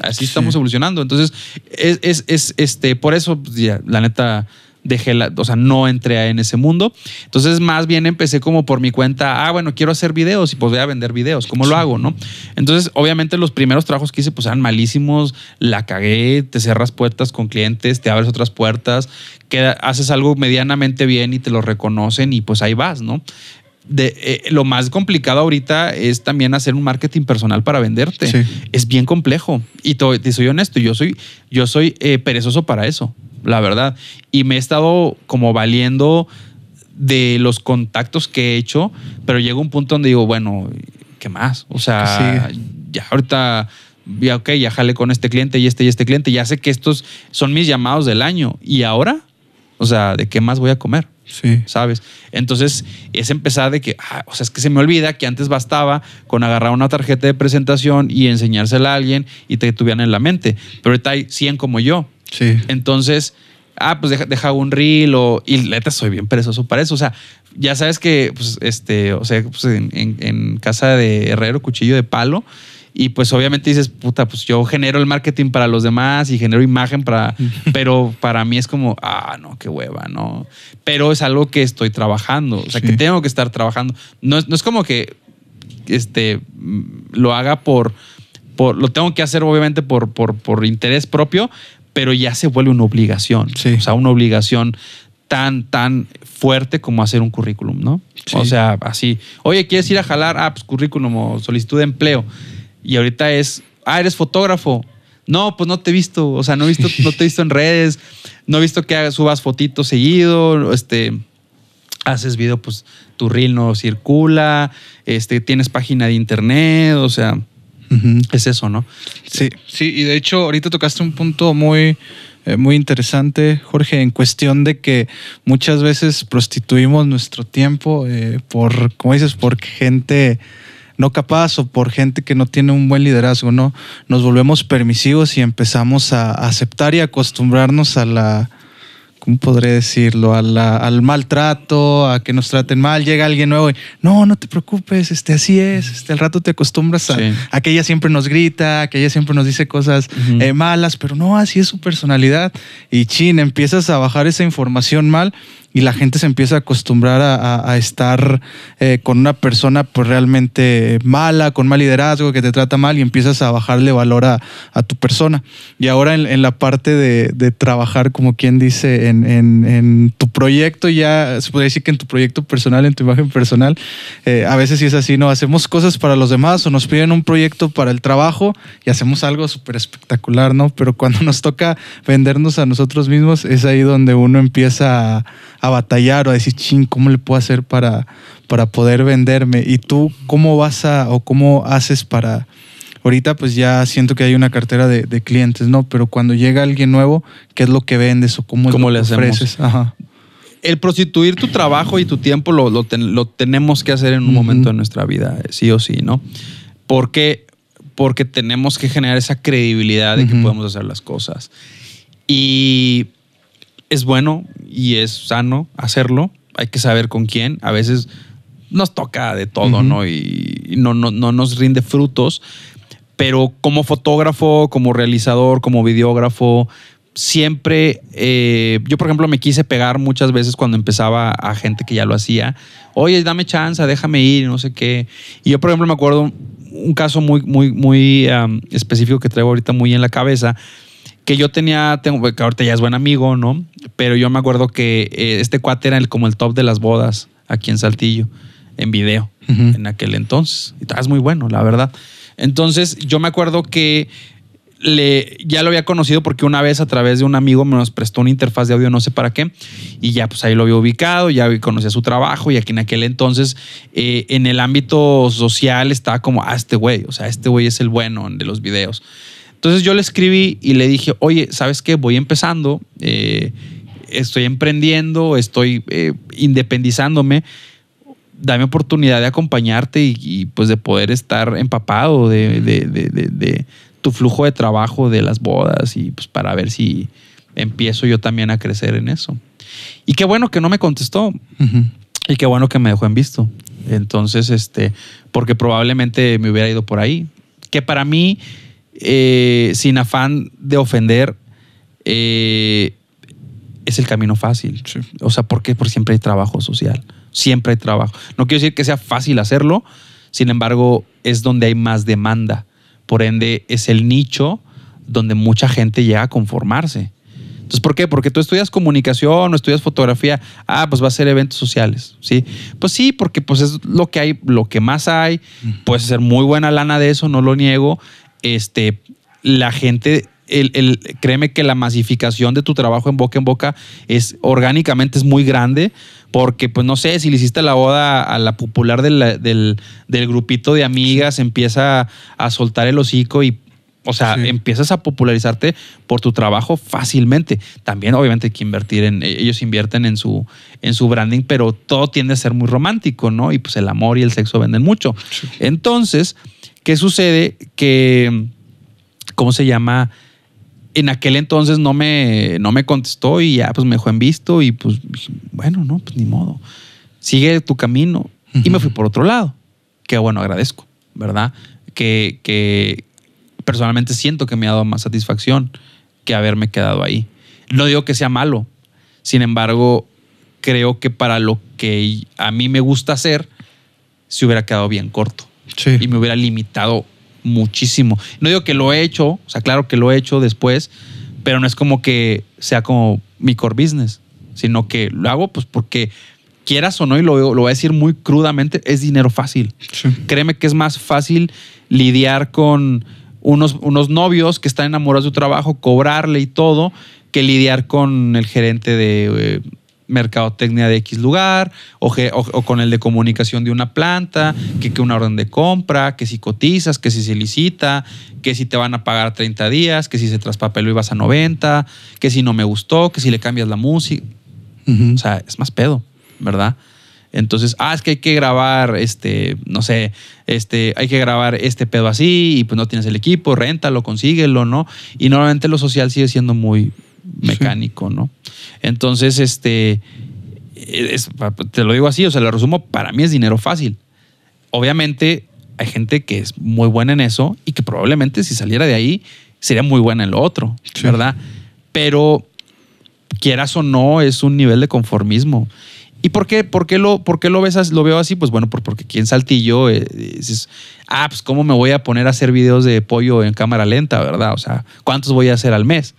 Así estamos evolucionando. Entonces, es, es, este, por eso, pues, la neta, dejé la, o sea, no entré en ese mundo. Entonces, más bien empecé como por mi cuenta, ah, bueno, quiero hacer videos y pues voy a vender videos. ¿Cómo lo hago, no? Entonces, obviamente, los primeros trabajos que hice, pues eran malísimos, la cagué, te cerras puertas con clientes, te abres otras puertas, que haces algo medianamente bien y te lo reconocen y pues ahí vas, ¿no? de, eh, lo más complicado ahorita es también hacer un marketing personal para venderte. Es bien complejo. Y te, soy honesto, yo soy, yo soy eh, perezoso para eso, la verdad. Y me he estado como valiendo de los contactos que he hecho, pero llega un punto donde digo, bueno, ¿qué más? O sea, ya ahorita, ya, ok, ya jale con este cliente y este y este cliente, ya sé que estos son mis llamados del año. ¿Y ahora? O sea, ¿de qué más voy a comer? Sí. ¿Sabes? Entonces es empezar de que, ah, o sea, es que se me olvida que antes bastaba con agarrar una tarjeta de presentación y enseñársela a alguien y te tuvieran en la mente. Pero ahorita hay 100 como yo. Sí. Entonces, ah, pues deja, un reel o. Y neta, soy bien perezoso para eso. O sea, ya sabes que, pues, este, o sea, pues en, en casa de herrero, cuchillo de palo y pues obviamente dices, puta, pues yo genero el marketing para los demás y genero imagen para, pero para mí es como, ah, no, qué hueva, no. Pero es algo que estoy trabajando, o sea, que tengo que estar trabajando. No, no es como que este, lo haga por, por, lo tengo que hacer obviamente por, por, por interés propio, pero ya se vuelve una obligación. O sea, una obligación tan, tan fuerte como hacer un currículum, ¿no? O sea, así, oye, ¿quieres ir a jalar? Ah, pues currículum o solicitud de empleo y ahorita es, ah, eres fotógrafo. No, pues no te he visto, o sea, no he visto, no te he visto en redes, no he visto que subas fotitos seguido, este, haces video, pues tu reel no circula, este, tienes página de internet, o sea, es eso, ¿no? Sí, sí, y de hecho ahorita tocaste un punto muy, eh, muy interesante, Jorge, en cuestión de que muchas veces prostituimos nuestro tiempo eh, por, como dices, por gente no capaz o por gente que no tiene un buen liderazgo, ¿no? Nos volvemos permisivos y empezamos a aceptar y acostumbrarnos a la, ¿cómo podré decirlo? al maltrato, a que nos traten mal. Llega alguien nuevo y, no, no te preocupes, este, así es. Este, al rato te acostumbras a, que ella siempre nos grita, a que ella siempre nos dice cosas eh, malas, pero no, así es su personalidad. Y chin, empiezas a bajar esa información mal y la gente se empieza a acostumbrar a, estar eh, con una persona pues realmente mala, con mal liderazgo, que te trata mal y empiezas a bajarle valor a, tu persona. Y ahora en, la parte de, trabajar, como quien dice, en, tu proyecto, ya se puede decir que en tu proyecto personal, en tu imagen personal, eh, a veces sí es así, ¿no? Hacemos cosas para los demás o nos piden un proyecto para el trabajo y hacemos algo súper espectacular, ¿no? Pero cuando nos toca vendernos a nosotros mismos, es ahí donde uno empieza a, batallar o a decir, ching, ¿cómo le puedo hacer para, para poder venderme? Y tú, ¿cómo vas a o cómo haces para... Ahorita pues ya siento que hay una cartera de, clientes, ¿no? Pero cuando llega alguien nuevo, ¿qué es lo que vendes o cómo, lo le ofreces? Ajá el prostituir tu trabajo y tu tiempo lo, tenemos que hacer en un momento de nuestra vida, sí o sí, ¿no? Porque, porque tenemos que generar esa credibilidad de que podemos hacer las cosas. Y es bueno y es sano hacerlo. Hay que saber con quién. A veces nos toca de todo, ¿no? Y no, no, no nos rinde frutos. Pero como fotógrafo, como realizador, como videógrafo, siempre, eh, yo por ejemplo me quise pegar muchas veces cuando empezaba a gente que ya lo hacía. Oye, dame chance, déjame ir, no sé qué. Y yo por ejemplo me acuerdo un caso muy, muy, muy específico que traigo ahorita muy en la cabeza que yo tenía, tengo, que ahorita ya es buen amigo, ¿no? Pero yo me acuerdo que eh, este cuate era el, como el top de las bodas aquí en Saltillo, en video, en aquel entonces. Y es muy bueno, la verdad. Entonces, yo me acuerdo que le, ya lo había conocido porque una vez a través de un amigo me nos prestó una interfaz de audio, no sé para qué, y ya pues ahí lo había ubicado, ya conocía su trabajo y aquí en aquel entonces eh, en el ámbito social estaba como, ah, este güey, o sea, este güey es el bueno de los videos. Entonces yo le escribí y le dije, oye, ¿sabes qué? Voy empezando, eh, estoy emprendiendo, estoy eh, independizándome dame oportunidad de acompañarte y, pues de poder estar empapado de, tu flujo de trabajo de las bodas y pues para ver si empiezo yo también a crecer en eso. Y qué bueno que no me contestó. Y qué bueno que me dejó en visto. Entonces, este, porque probablemente me hubiera ido por ahí. Que para mí, eh, sin afán de ofender, eh, es el camino fácil. O sea, ¿por qué? Porque siempre hay trabajo social. Siempre hay trabajo. No quiero decir que sea fácil hacerlo, sin embargo, es donde hay más demanda. Por ende, es el nicho donde mucha gente llega a conformarse. Entonces, ¿por qué? Porque tú estudias comunicación o estudias fotografía. Ah, pues va a ser eventos sociales, ¿sí? Pues sí, porque pues es lo que hay, lo que más hay. Puedes hacer muy buena lana de eso, no lo niego. Este, la gente el, créeme que la masificación de tu trabajo en boca en boca es orgánicamente es muy grande porque pues no sé, si le hiciste la boda a la popular del, del, grupito de amigas, empieza a soltar el hocico y o sea, empiezas a popularizarte por tu trabajo fácilmente. También, obviamente, hay que invertir en. Ellos invierten en su, en su branding, pero todo tiende a ser muy romántico, ¿no? Y pues el amor y el sexo venden mucho. Entonces, ¿qué sucede? Que. ¿Cómo se llama? en aquel entonces no me, no me contestó y ya pues me dejó en visto y pues bueno, no, pues ni modo. Sigue tu camino. Y me fui por otro lado. Que bueno, agradezco, ¿verdad? Que, que personalmente siento que me ha dado más satisfacción que haberme quedado ahí. No digo que sea malo. Sin embargo, creo que para lo que a mí me gusta hacer, se hubiera quedado bien corto. Y me hubiera limitado muchísimo. No digo que lo he hecho, o sea, claro que lo he hecho después, pero no es como que sea como mi core business, sino que lo hago pues porque quieras o no, y lo, lo voy a decir muy crudamente, es dinero fácil. Créeme que es más fácil lidiar con unos, unos novios que están enamorados de su trabajo, cobrarle y todo, que lidiar con el gerente de... Eh, mercadotecnia de X lugar o, con el de comunicación de una planta, que, que una orden de compra, que si cotizas, que si se licita, que si te van a pagar 30 días, que si se traspapeló y vas a 90, que si no me gustó, que si le cambias la música. O sea, es más pedo, ¿verdad? Entonces, ah, es que hay que grabar, este, no sé, este, hay que grabar este pedo así y pues no tienes el equipo, réntalo, consíguelo, ¿no? Y normalmente lo social sigue siendo muy, mecánico, ¿no? Entonces, este, te lo digo así, o sea, lo resumo, para mí es dinero fácil. Obviamente hay gente que es muy buena en eso y que probablemente si saliera de ahí sería muy buena en lo otro, ¿verdad? Pero quieras o no, es un nivel de conformismo. ¿Y por qué, por qué, lo, por qué lo, ves, lo veo así? Pues bueno, porque aquí en Saltillo eh, dices, ah, pues cómo me voy a poner a hacer videos de pollo en cámara lenta, ¿verdad? O sea, ¿cuántos voy a hacer al mes?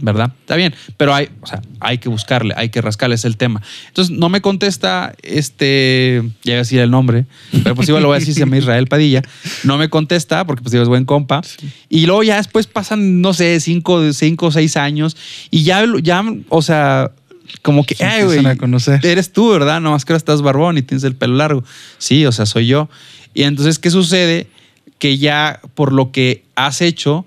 ¿Verdad? Está bien, pero hay, o sea, hay que buscarle, hay que rascarle, es el tema. Entonces, no me contesta este, ya iba a decir el nombre, pero pues igual lo voy a decir, se llama Israel Padilla, no me contesta porque pues es buen compa. Y luego ya después pasan, no sé, cinco, cinco o seis años y ya, ya o sea, como que, ay, güey, eres tú, ¿verdad? No más que ahora estás barbón y tienes el pelo largo. Sí, o sea, soy yo. Y entonces, ¿qué sucede? Que ya por lo que has hecho,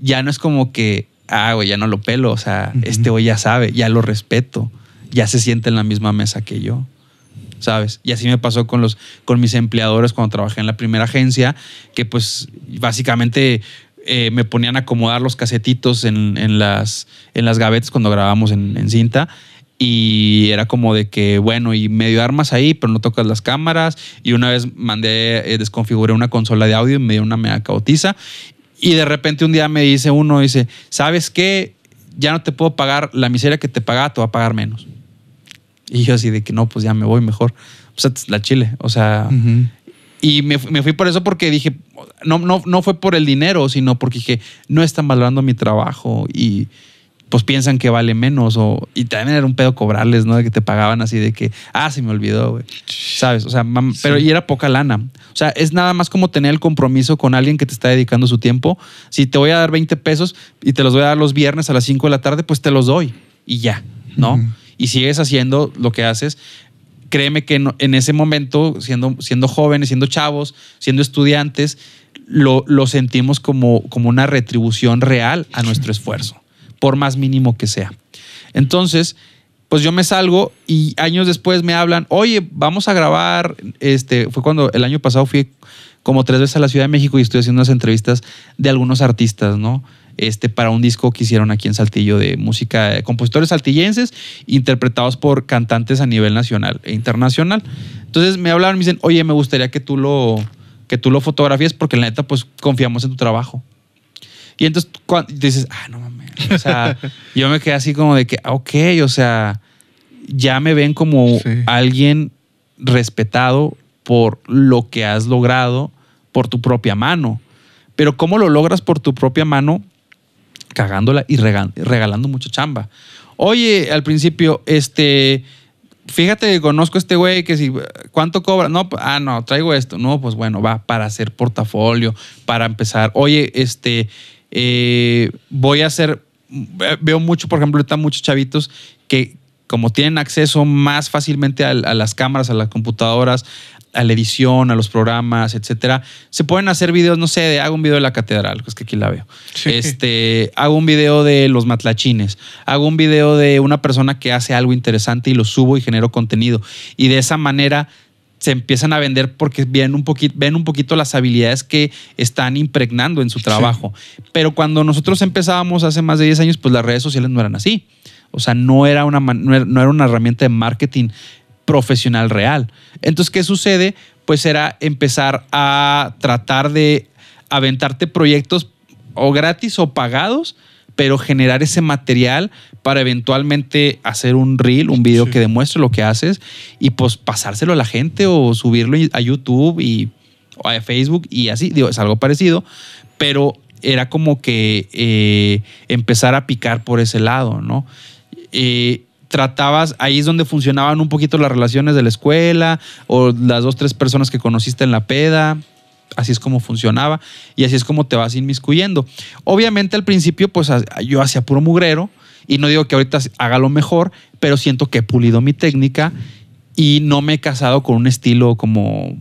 ya no es como que ah, güey, ya no lo pelo, o sea, este güey ya sabe, ya lo respeto, ya se siente en la misma mesa que yo. ¿Sabes? Y así me pasó con, los, con mis empleadores cuando trabajé en la primera agencia, que pues básicamente eh, me ponían a acomodar los casetitos en, las, en las gavetas cuando grabábamos en, cinta. Y era como de que, bueno, y medio armas ahí, pero no tocas las cámaras. Y una vez mandé, eh, desconfiguré una consola de audio y me dio una mega cautiza. Y de repente un día me dice uno, dice, ¿sabes qué? Ya no te puedo pagar la miseria que te pagaba, te va a pagar menos. Y yo así de que no, pues ya me voy mejor. O sea, la chile. O sea, y me, me, fui por eso porque dije, no, no, no fue por el dinero, sino porque dije, no están valorando mi trabajo y pues piensan que vale menos. O, y también era un pedo cobrarles, ¿no? De que te pagaban así de que, ah, se me olvidó, güey. ¿Sabes? O sea, pero y era poca lana. O sea, es nada más como tener el compromiso con alguien que te está dedicando su tiempo. Si te voy a dar 20 pesos y te los voy a dar los viernes a las 5 de la tarde, pues te los doy y ya, ¿no? Y sigues haciendo lo que haces. Créeme que en ese momento, siendo, siendo jóvenes, siendo chavos, siendo estudiantes, lo, lo sentimos como, como una retribución real a nuestro esfuerzo por más mínimo que sea. Entonces, pues yo me salgo y años después me hablan, oye, vamos a grabar, este, fue cuando el año pasado fui como tres veces a la Ciudad de México y estoy haciendo unas entrevistas de algunos artistas, ¿no? Este, para un disco que hicieron aquí en Saltillo de música, de compositores saltillenses, interpretados por cantantes a nivel nacional e internacional. Entonces me hablaron y me dicen, oye, me gustaría que tú lo, que tú lo porque la neta, pues confiamos en tu trabajo. Y entonces dices, ah, no mames. O sea, yo me quedé así como de que, ok, o sea, ya me ven como alguien respetado por lo que has logrado por tu propia mano. Pero ¿cómo lo logras por tu propia mano? Cagándola y regalando mucha chamba. Oye, al principio, este, fíjate conozco a este güey que si, ¿cuánto cobra? No, ah, no, traigo esto. No, pues bueno, va para hacer portafolio, para empezar. Oye, este, eh, voy a hacer, veo mucho, por ejemplo, ahorita muchos chavitos que como tienen acceso más fácilmente a, las cámaras, a las computadoras, a la edición, a los programas, etcétera, se pueden hacer videos, no sé, de hago un video de la catedral, es que aquí la veo. Este, hago un video de los matlachines, hago un video de una persona que hace algo interesante y lo subo y genero contenido. Y de esa manera se empiezan a vender porque ven un, poquito, ven un poquito las habilidades que están impregnando en su trabajo. Pero cuando nosotros empezábamos hace más de 10 años, pues las redes sociales no eran así. O sea, no era una, no era una herramienta de marketing profesional real. Entonces, ¿qué sucede? Pues era empezar a tratar de aventarte proyectos o gratis o pagados, pero generar ese material para eventualmente hacer un reel, un video que demuestre lo que haces y pues pasárselo a la gente o subirlo a YouTube y o a Facebook y así, digo, es algo parecido, pero era como que eh, empezar a picar por ese lado, ¿no? Eh, tratabas, ahí es donde funcionaban un poquito las relaciones de la escuela o las dos, tres personas que conociste en la peda, así es como funcionaba y así es como te vas inmiscuyendo. Obviamente al principio, pues yo hacía puro mugrero, y no digo que ahorita haga lo mejor, pero siento que he pulido mi técnica y no me he casado con un estilo como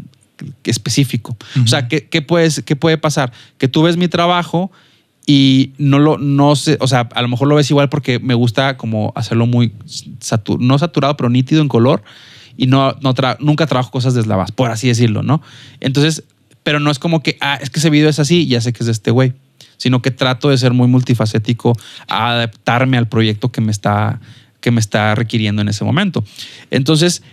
específico. O sea, ¿qué, qué, ¿qué puede pasar? Que tú ves mi trabajo y no lo, no sé, o sea, a lo mejor lo ves igual porque me gusta como hacerlo muy, no saturado, pero nítido en color y no, no nunca trabajo cosas deslavadas, por así decirlo, ¿no? Entonces, pero no es como que, ah, es que ese video es así, ya sé que es de este güey sino que trato de ser muy multifacético, a adaptarme al proyecto que me está, que me está requiriendo en ese momento. Entonces,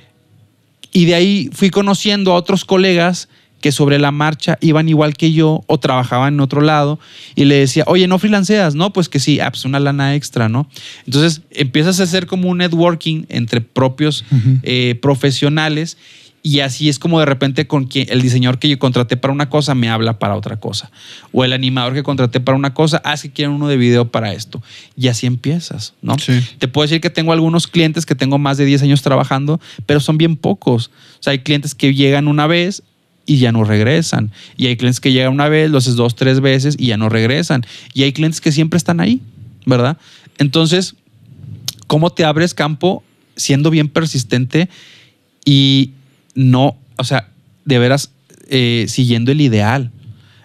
y de ahí fui conociendo a otros colegas que sobre la marcha iban igual que yo o trabajaban en otro lado y le decía, oye, ¿no freelanceas? No, pues que sí, ah, pues una lana extra, ¿no? Entonces empiezas a hacer como un networking entre propios eh, profesionales y así es como de repente con quien, el diseñador que yo contraté para una cosa me habla para otra cosa. O el animador que contraté para una cosa, ah, que quieren uno de video para esto. Y así empiezas, ¿no? Te puedo decir que tengo algunos clientes que tengo más de 10 años trabajando, pero son bien pocos. O sea, hay clientes que llegan una vez y ya no regresan. Y hay clientes que llegan una vez, lo haces dos, tres veces y ya no regresan. Y hay clientes que siempre están ahí, ¿verdad? Entonces, ¿cómo te abres campo siendo bien persistente y no, o sea, de veras eh, siguiendo el ideal.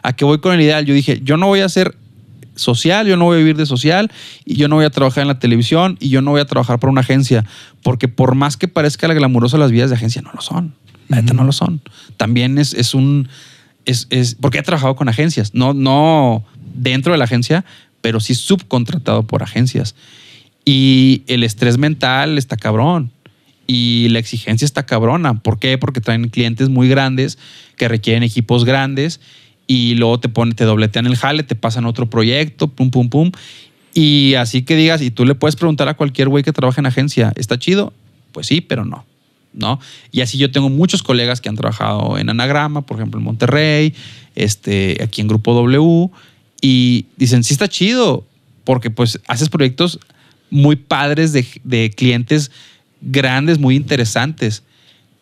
¿A qué voy con el ideal? Yo dije, yo no voy a ser social, yo no voy a vivir de social y yo no voy a trabajar en la televisión y yo no voy a trabajar por una agencia, porque por más que parezca la glamurosa las vidas de agencia, no lo son. La neta no lo son. También es, es un, es, es, porque he trabajado con agencias, no, no dentro de la agencia, pero sí subcontratado por agencias. Y el estrés mental está cabrón y la exigencia está cabrona. ¿Por qué? Porque traen clientes muy grandes que requieren equipos grandes y luego te ponen, te dobletean el jale, te pasan otro proyecto, pum, pum, pum. Y así que digas, y tú le puedes preguntar a cualquier güey que trabaja en agencia, ¿está chido? Pues sí, pero no. ¿No? Y así yo tengo muchos colegas que han trabajado en Anagrama, por ejemplo, en Monterrey, este, aquí en Grupo W, y dicen, sí está chido, porque pues haces proyectos muy padres de, de clientes grandes, muy interesantes,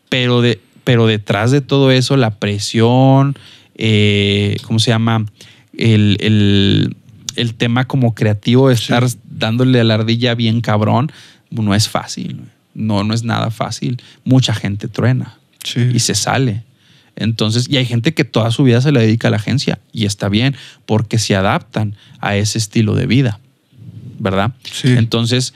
pero, de, pero detrás de todo eso, la presión, eh, ¿cómo se llama? El, tema como creativo de estar dándole a la ardilla bien cabrón, no es fácil. No, no es nada fácil. Mucha gente truena y se sale. Entonces, y hay gente que toda su vida se le dedica a la agencia y está bien porque se adaptan a ese estilo de vida, ¿verdad? Entonces,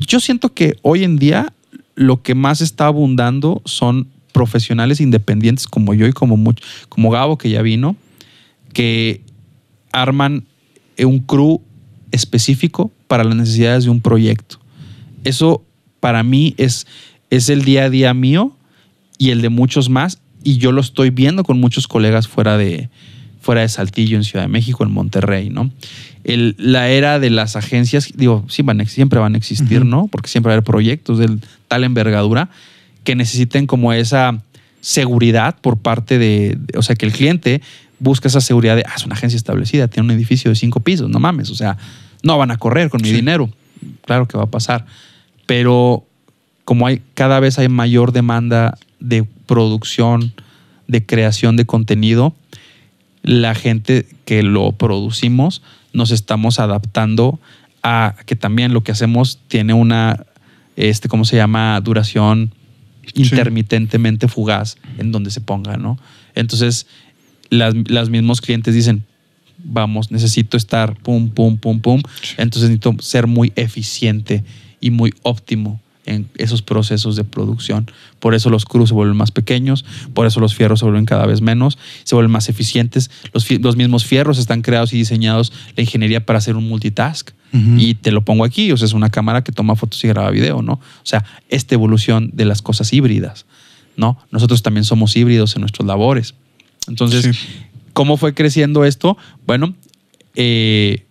yo siento que hoy en día lo que más está abundando son profesionales independientes como yo y como, como Gabo, que ya vino, que arman un crew específico para las necesidades de un proyecto. Eso para mí es, es el día a día mío y el de muchos más, y yo lo estoy viendo con muchos colegas fuera de, fuera de Saltillo, en Ciudad de México, en Monterrey, ¿no? La era de las agencias, digo, sí van, siempre van a existir, ¿no? Porque siempre va a haber proyectos de tal envergadura que necesiten como esa seguridad por parte de, o sea, que el cliente busca esa seguridad de, ah, es una agencia establecida, tiene un edificio de cinco pisos, no mames, o sea, no van a correr con mi dinero. Claro que va a pasar. Pero como hay, cada vez hay mayor demanda de producción, de creación de contenido, la gente que lo producimos nos estamos adaptando a que también lo que hacemos tiene una, este, ¿cómo se llama? Duración intermitentemente fugaz en donde se ponga, ¿no? Entonces, las, los mismos clientes dicen, vamos, necesito estar pum, pum, pum, pum. Entonces necesito ser muy eficiente y muy óptimo en esos procesos de producción. Por eso los cruz se vuelven más pequeños, por eso los fierros se vuelven cada vez menos, se vuelven más eficientes. Los, los mismos fierros están creados y diseñados la ingeniería para hacer un multitask. Y te lo pongo aquí, o sea, es una cámara que toma fotos y graba video, ¿no? O sea, esta evolución de las cosas híbridas, ¿no? Nosotros también somos híbridos en nuestros labores. Entonces, ¿cómo fue creciendo esto? Bueno, eh,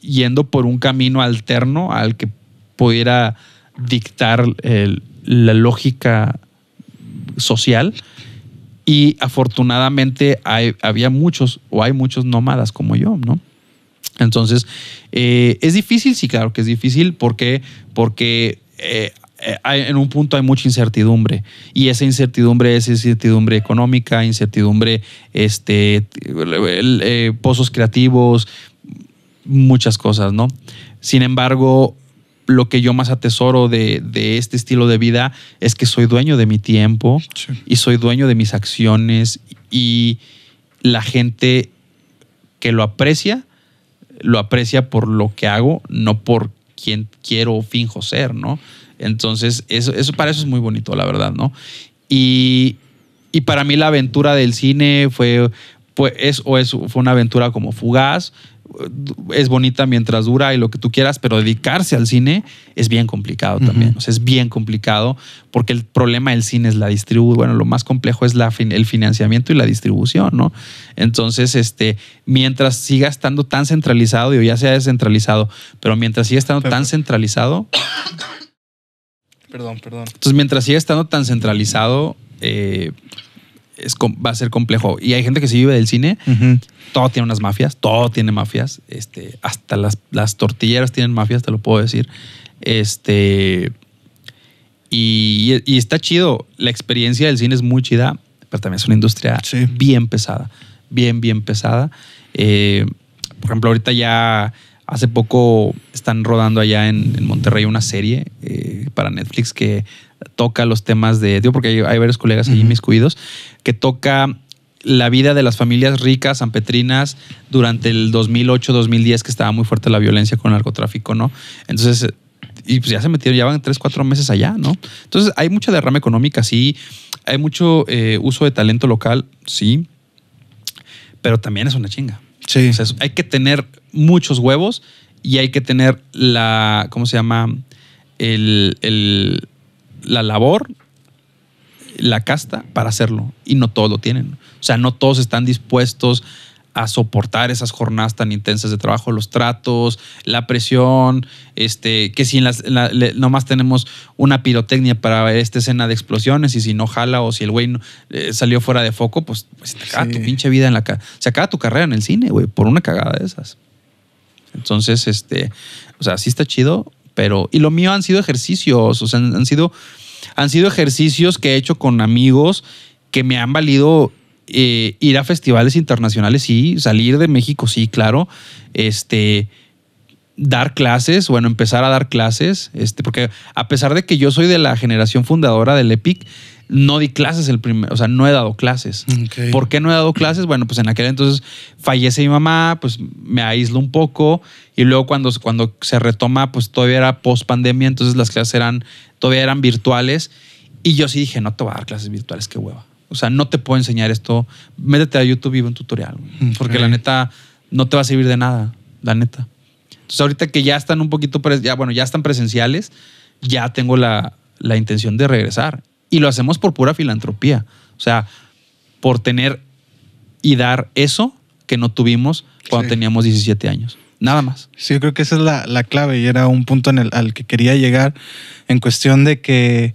yendo por un camino alterno al que pudiera dictar la lógica social. Y afortunadamente hay, había muchos o hay muchos nómadas como yo, ¿no? Entonces, eh, es difícil, sí, claro que es difícil. ¿Por qué? Porque eh, en un punto hay mucha incertidumbre y esa incertidumbre es incertidumbre económica, incertidumbre, este, eh, pozos creativos, muchas cosas, ¿no? Sin embargo, lo que yo más atesoro de, este estilo de vida es que soy dueño de mi tiempo y soy dueño de mis acciones y la gente que lo aprecia, lo aprecia por lo que hago, no por quien quiero o finjo ser, ¿no? Entonces, eso, eso para eso es muy bonito, la verdad, ¿no? Y, y para mí la aventura del cine fue, es, o es, fue una aventura como fugaz, es bonita mientras dura y lo que tú quieras, pero dedicarse al cine es bien complicado también. O sea, es bien complicado porque el problema del cine es la distribución. Bueno, lo más complejo es la el financiamiento y la distribución, ¿no? Entonces, este, mientras siga estando tan centralizado, digo, ya sea descentralizado, pero mientras siga estando tan centralizado. Perdón, perdón. Entonces, mientras siga estando tan centralizado, eh, va a ser complejo. Y hay gente que se vive del cine, todo tiene unas mafias, todo tiene mafias. Este, hasta las, las, tortilleras tienen mafias, te lo puedo decir. Este. Y, está chido. La experiencia del cine es muy chida, pero también es una industria bien pesada. Bien, bien pesada. Eh, por ejemplo, ahorita ya hace poco están rodando allá en, Monterrey una serie eh, para Netflix que toca los temas de, digo porque hay, varios colegas allí mis cuidos, que toca la vida de las familias ricas sanpetrinas durante el 2008-2010 que estaba muy fuerte la violencia con el narcotráfico, ¿no? Entonces, y pues ya se metieron, ya van tres, cuatro meses allá, ¿no? Entonces hay mucha derrama económica, sí, hay mucho eh, uso de talento local, sí, pero también es una chinga. Sí. hay que tener muchos huevos y hay que tener la, ¿cómo se llama? El, el la labor, la casta para hacerlo. Y no todos lo tienen. O sea, no todos están dispuestos a soportar esas jornadas tan intensas de trabajo, los tratos, la presión, este, que si en las, nomás tenemos una pirotecnia para esta escena de explosiones y si no jala o si el güey eh, salió fuera de foco, pues, pues te acaba tu pinche vida en la Se acaba tu carrera en el cine, güey, por una cagada de esas. Entonces, este, o sea, sí está chido, pero, y lo mío han sido ejercicios, o sea, han, sido, han sido ejercicios que he hecho con amigos que me han valido eh, ir a festivales internacionales, sí, salir de México, sí, claro, este, dar clases, bueno, empezar a dar clases, este, porque a pesar de que yo soy de la generación fundadora del EPIC, no di clases el primer, o sea, no he dado clases. ¿Por qué no he dado clases? Bueno, pues en aquel entonces fallece mi mamá, pues me aíslo un poco y luego cuando, cuando se retoma, pues todavía era post pandemia, entonces las clases eran, todavía eran virtuales y yo sí dije, no te voy a dar clases virtuales, qué hueva. O sea, no te puedo enseñar esto. Métete a YouTube y ve un tutorial, porque la neta no te va a servir de nada, la neta. Entonces ahorita que ya están un poquito, ya bueno, ya están presenciales, ya tengo la, la intención de regresar y lo hacemos por pura filantropía. O sea, por tener y dar eso que no tuvimos cuando teníamos 17 años. Nada más. Sí, yo creo que esa es la, la, clave y era un punto en el, al que quería llegar en cuestión de que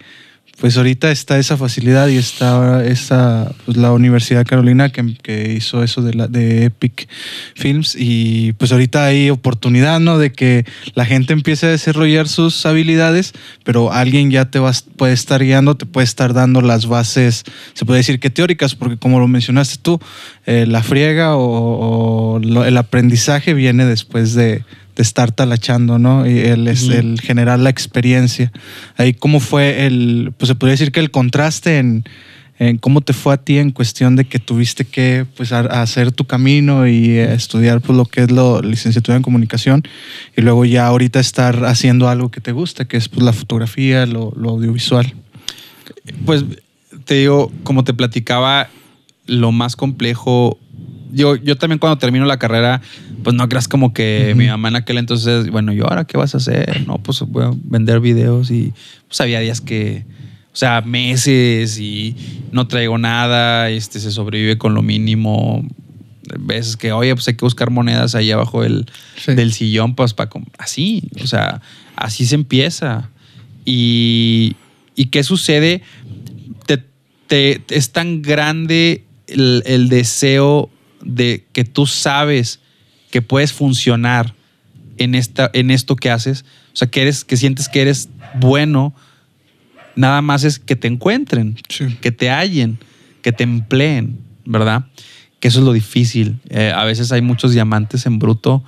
pues ahorita está esa facilidad y está esa, pues la Universidad Carolina que, que, hizo eso de, la, de Epic Films y pues ahorita hay oportunidad, ¿no? De que la gente empiece a desarrollar sus habilidades, pero alguien ya te va, puede estar guiando, te puede estar dando las bases, se puede decir que teóricas, porque como lo mencionaste tú, eh, la friega o, el aprendizaje viene después de de estar talachando, ¿no? Y el, es el generar la experiencia. Ahí, ¿cómo fue el, pues se podría decir que el contraste en, cómo te fue a ti en cuestión de que tuviste que, pues, hacer tu camino y estudiar, pues, lo que es la licenciatura en comunicación y luego ya ahorita estar haciendo algo que te gusta, que es, pues, la fotografía, lo, lo audiovisual? Pues, te digo, como te platicaba, lo más complejo yo, yo también cuando termino la carrera, pues no creas como que mi mamá en aquel entonces, bueno, ¿y ahora qué vas a hacer? No, pues voy a vender videos y pues había días que, o sea, meses y no traigo nada, este, se sobrevive con lo mínimo. Veces que, oye, pues hay que buscar monedas ahí abajo del, del sillón, pues para... Así, o sea, así se empieza. Y, ¿y qué sucede? Te, te, es tan grande el, el deseo de que tú sabes que puedes funcionar en, esta, en esto que haces, o sea, que, eres, que sientes que eres bueno, nada más es que te encuentren, que te hallen, que te empleen, ¿verdad? Que eso es lo difícil. Eh, a veces hay muchos diamantes en bruto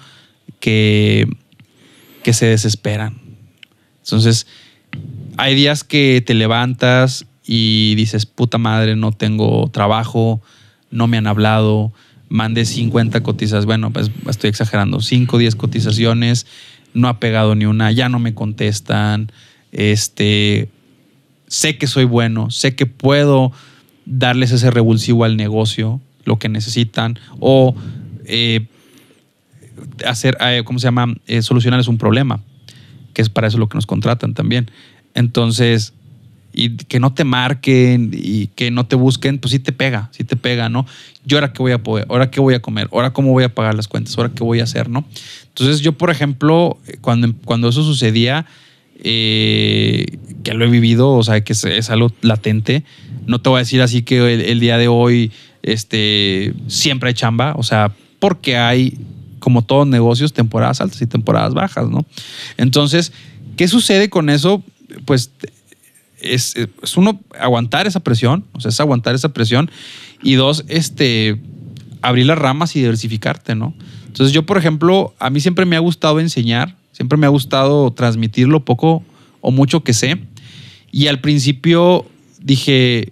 que, que se desesperan. Entonces, hay días que te levantas y dices, puta madre, no tengo trabajo, no me han hablado, mandé 50 cotizaciones, bueno, pues estoy exagerando, 5 o 10 cotizaciones, no ha pegado ni una, ya no me contestan, este, sé que soy bueno, sé que puedo darles ese revulsivo al negocio, lo que necesitan, o eh, hacer, eh, ¿cómo se llama? Eh, solucionarles un problema, que es para eso lo que nos contratan también. Entonces, y que no te marquen y que no te busquen, pues sí te pega, sí te pega, ¿no? Yo ahora qué voy a poder, ahora qué voy a comer, ahora cómo voy a pagar las cuentas, ahora qué voy a hacer, ¿no? Entonces yo, por ejemplo, cuando, cuando eso sucedía, eh, que lo he vivido, o sea, que es, algo latente, no te voy a decir así que el, día de hoy este, siempre hay chamba, o sea, porque hay, como todos negocios, temporadas altas y temporadas bajas, ¿no? Entonces, ¿qué sucede con eso? Pues es, uno aguantar esa presión, o sea, es aguantar esa presión y dos, este, abrir las ramas y diversificarte, ¿no? Entonces yo, por ejemplo, a mí siempre me ha gustado enseñar, siempre me ha gustado transmitir lo poco o mucho que sé y al principio dije,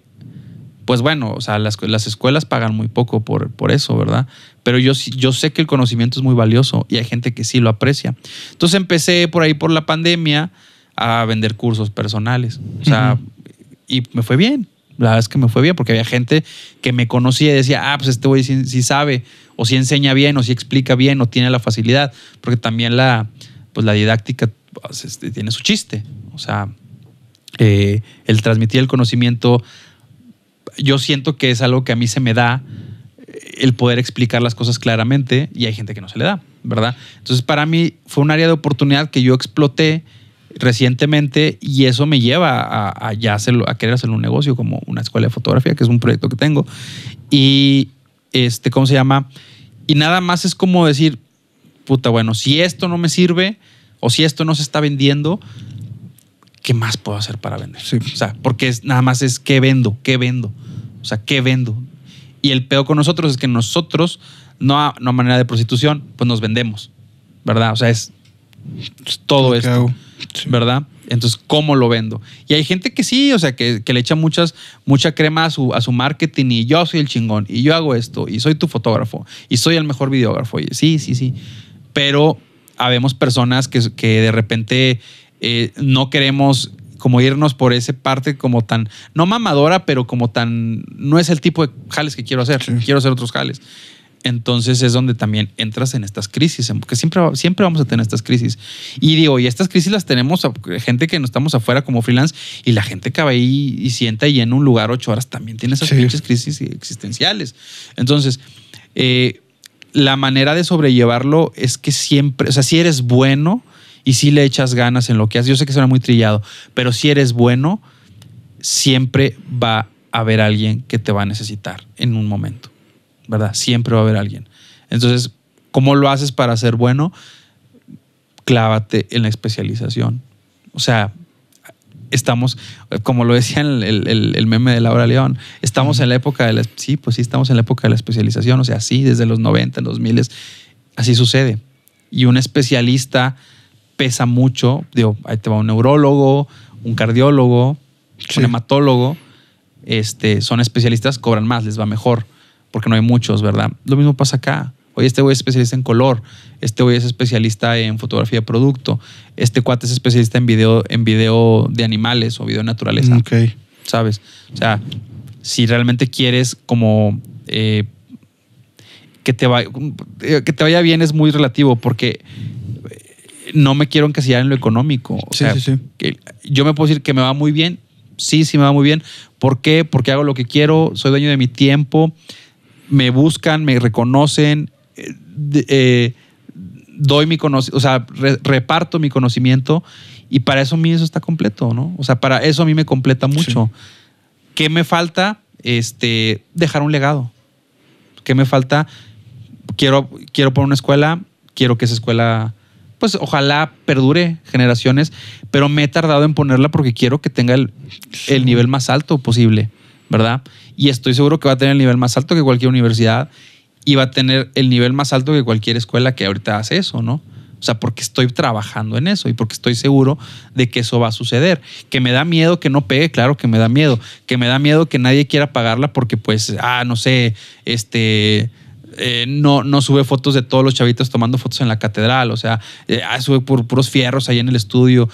pues bueno, o sea, las, las escuelas pagan muy poco por, por eso, ¿verdad? Pero yo, yo sé que el conocimiento es muy valioso y hay gente que sí lo aprecia. Entonces empecé por ahí por la pandemia a vender cursos personales. O sea, y me fue bien. La verdad es que me fue bien porque había gente que me conocía y decía, ah, pues este güey sí, sabe, o sí enseña bien, o sí explica bien, o tiene la facilidad. Porque también la, pues la didáctica pues, este, tiene su chiste. O sea, eh, el transmitir el conocimiento, yo siento que es algo que a mí se me da el poder explicar las cosas claramente y hay gente que no se le da, ¿verdad? Entonces, para mí fue un área de oportunidad que yo exploté recientemente y eso me lleva a, ya hacerlo, a querer hacer un negocio como una escuela de fotografía, que es un proyecto que tengo. Y, este, ¿cómo se llama? Y nada más es como decir, puta, bueno, si esto no me sirve o si esto no se está vendiendo, ¿qué más puedo hacer para vender? O sea, porque es, nada más es qué vendo, qué vendo. O sea, ¿qué vendo? Y el peor con nosotros es que nosotros, no a, no manera de prostitución, pues nos vendemos, ¿verdad? O sea, es, todo esto. ¿verdad? Entonces, ¿cómo lo vendo? Y hay gente que sí, o sea, que, le echa muchas, mucha crema a su, a su marketing y yo soy el chingón y yo hago esto y soy tu fotógrafo y soy el mejor videógrafo. Y sí, sí, sí. Pero habemos personas que, que de repente eh, no queremos como irnos por esa parte como tan, no mamadora, pero como tan, no es el tipo de jales que quiero hacer, quiero hacer otros jales entonces es donde también entras en estas crisis, porque siempre, siempre vamos a tener estas crisis. Y digo, y estas crisis las tenemos a gente que no estamos afuera como freelance y la gente que va ahí y sienta y en un lugar ocho horas también tiene esas pinches crisis existenciales. Entonces, eh, la manera de sobrellevarlo es que siempre, o sea, si eres bueno y si le echas ganas en lo que haces, yo sé que suena muy trillado, pero si eres bueno, siempre va a haber alguien que te va a necesitar en un momento. ¿Verdad? Siempre va a haber alguien. Entonces, ¿cómo lo haces para ser bueno? Clávate en la especialización. O sea, estamos, como lo decía el, el, meme de Laura León, estamos en la época de la, sí, pues sí, estamos en la época de la especialización, o sea, sí, desde los 90, los 2000, así sucede. Y un especialista pesa mucho, digo, ahí te va un neurólogo, un cardiólogo, un hematólogo, este, son especialistas, cobran más, les va mejor porque no hay muchos, ¿verdad? Lo mismo pasa acá. Oye, este güey es especialista en color, este güey es especialista en fotografía de producto, este cuate es especialista en video, en video de animales o video de naturaleza. Ok. ¿Sabes? O sea, si realmente quieres como eh, que, te vaya, que te vaya bien es muy relativo porque no me quiero encasillar en lo económico. O sea, Que yo me puedo decir que me va muy bien. Sí, sí me va muy bien. ¿Por qué? Porque hago lo que quiero, soy dueño de mi tiempo me buscan, me reconocen, eh, eh, doy mi conocimiento, o sea, reparto mi conocimiento y para eso a mí eso está completo, ¿no? O sea, para eso a mí me completa mucho. ¿Qué me falta? Este, dejar un legado. ¿Qué me falta? Quiero, quiero poner una escuela, quiero que esa escuela, pues ojalá perdure generaciones, pero me he tardado en ponerla porque quiero que tenga el, el nivel más alto posible, ¿verdad? y estoy seguro que va a tener el nivel más alto que cualquier universidad y va a tener el nivel más alto que cualquier escuela que ahorita hace eso, ¿no? O sea, porque estoy trabajando en eso y porque estoy seguro de que eso va a suceder. Que me da miedo que no pegue, claro que me da miedo. Que me da miedo que nadie quiera pagarla porque, pues, ah, no sé, este, eh, no, no sube fotos de todos los chavitos tomando fotos en la catedral. O sea, eh, ah, sube por puros fierros ahí en el estudio.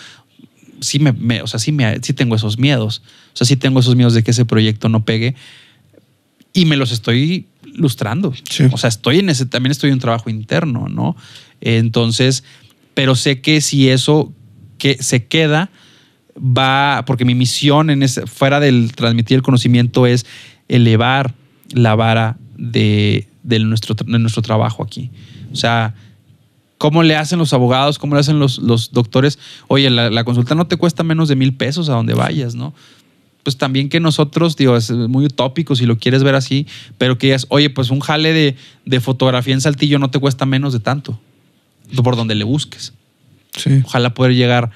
Sí, me, o sea, sí, me, sí tengo esos miedos. O sea, sí tengo esos miedos de que ese proyecto no pegue y me los estoy lustrando. Sí. O sea, estoy en ese, también estoy en un trabajo interno, ¿no? Entonces, pero sé que si eso que se queda, va, porque mi misión en ese, fuera del transmitir el conocimiento es elevar la vara de, de nuestro, de nuestro trabajo aquí. O sea, ¿cómo le hacen los abogados? ¿Cómo le hacen los, los doctores? Oye, la, la consulta no te cuesta menos de mil pesos a donde vayas, ¿no? Pues también que nosotros, digo, es muy utópico si lo quieres ver así, pero que digas, oye, pues un jale de, de fotografía en Saltillo no te cuesta menos de tanto, por donde le busques. Sí. Ojalá poder llegar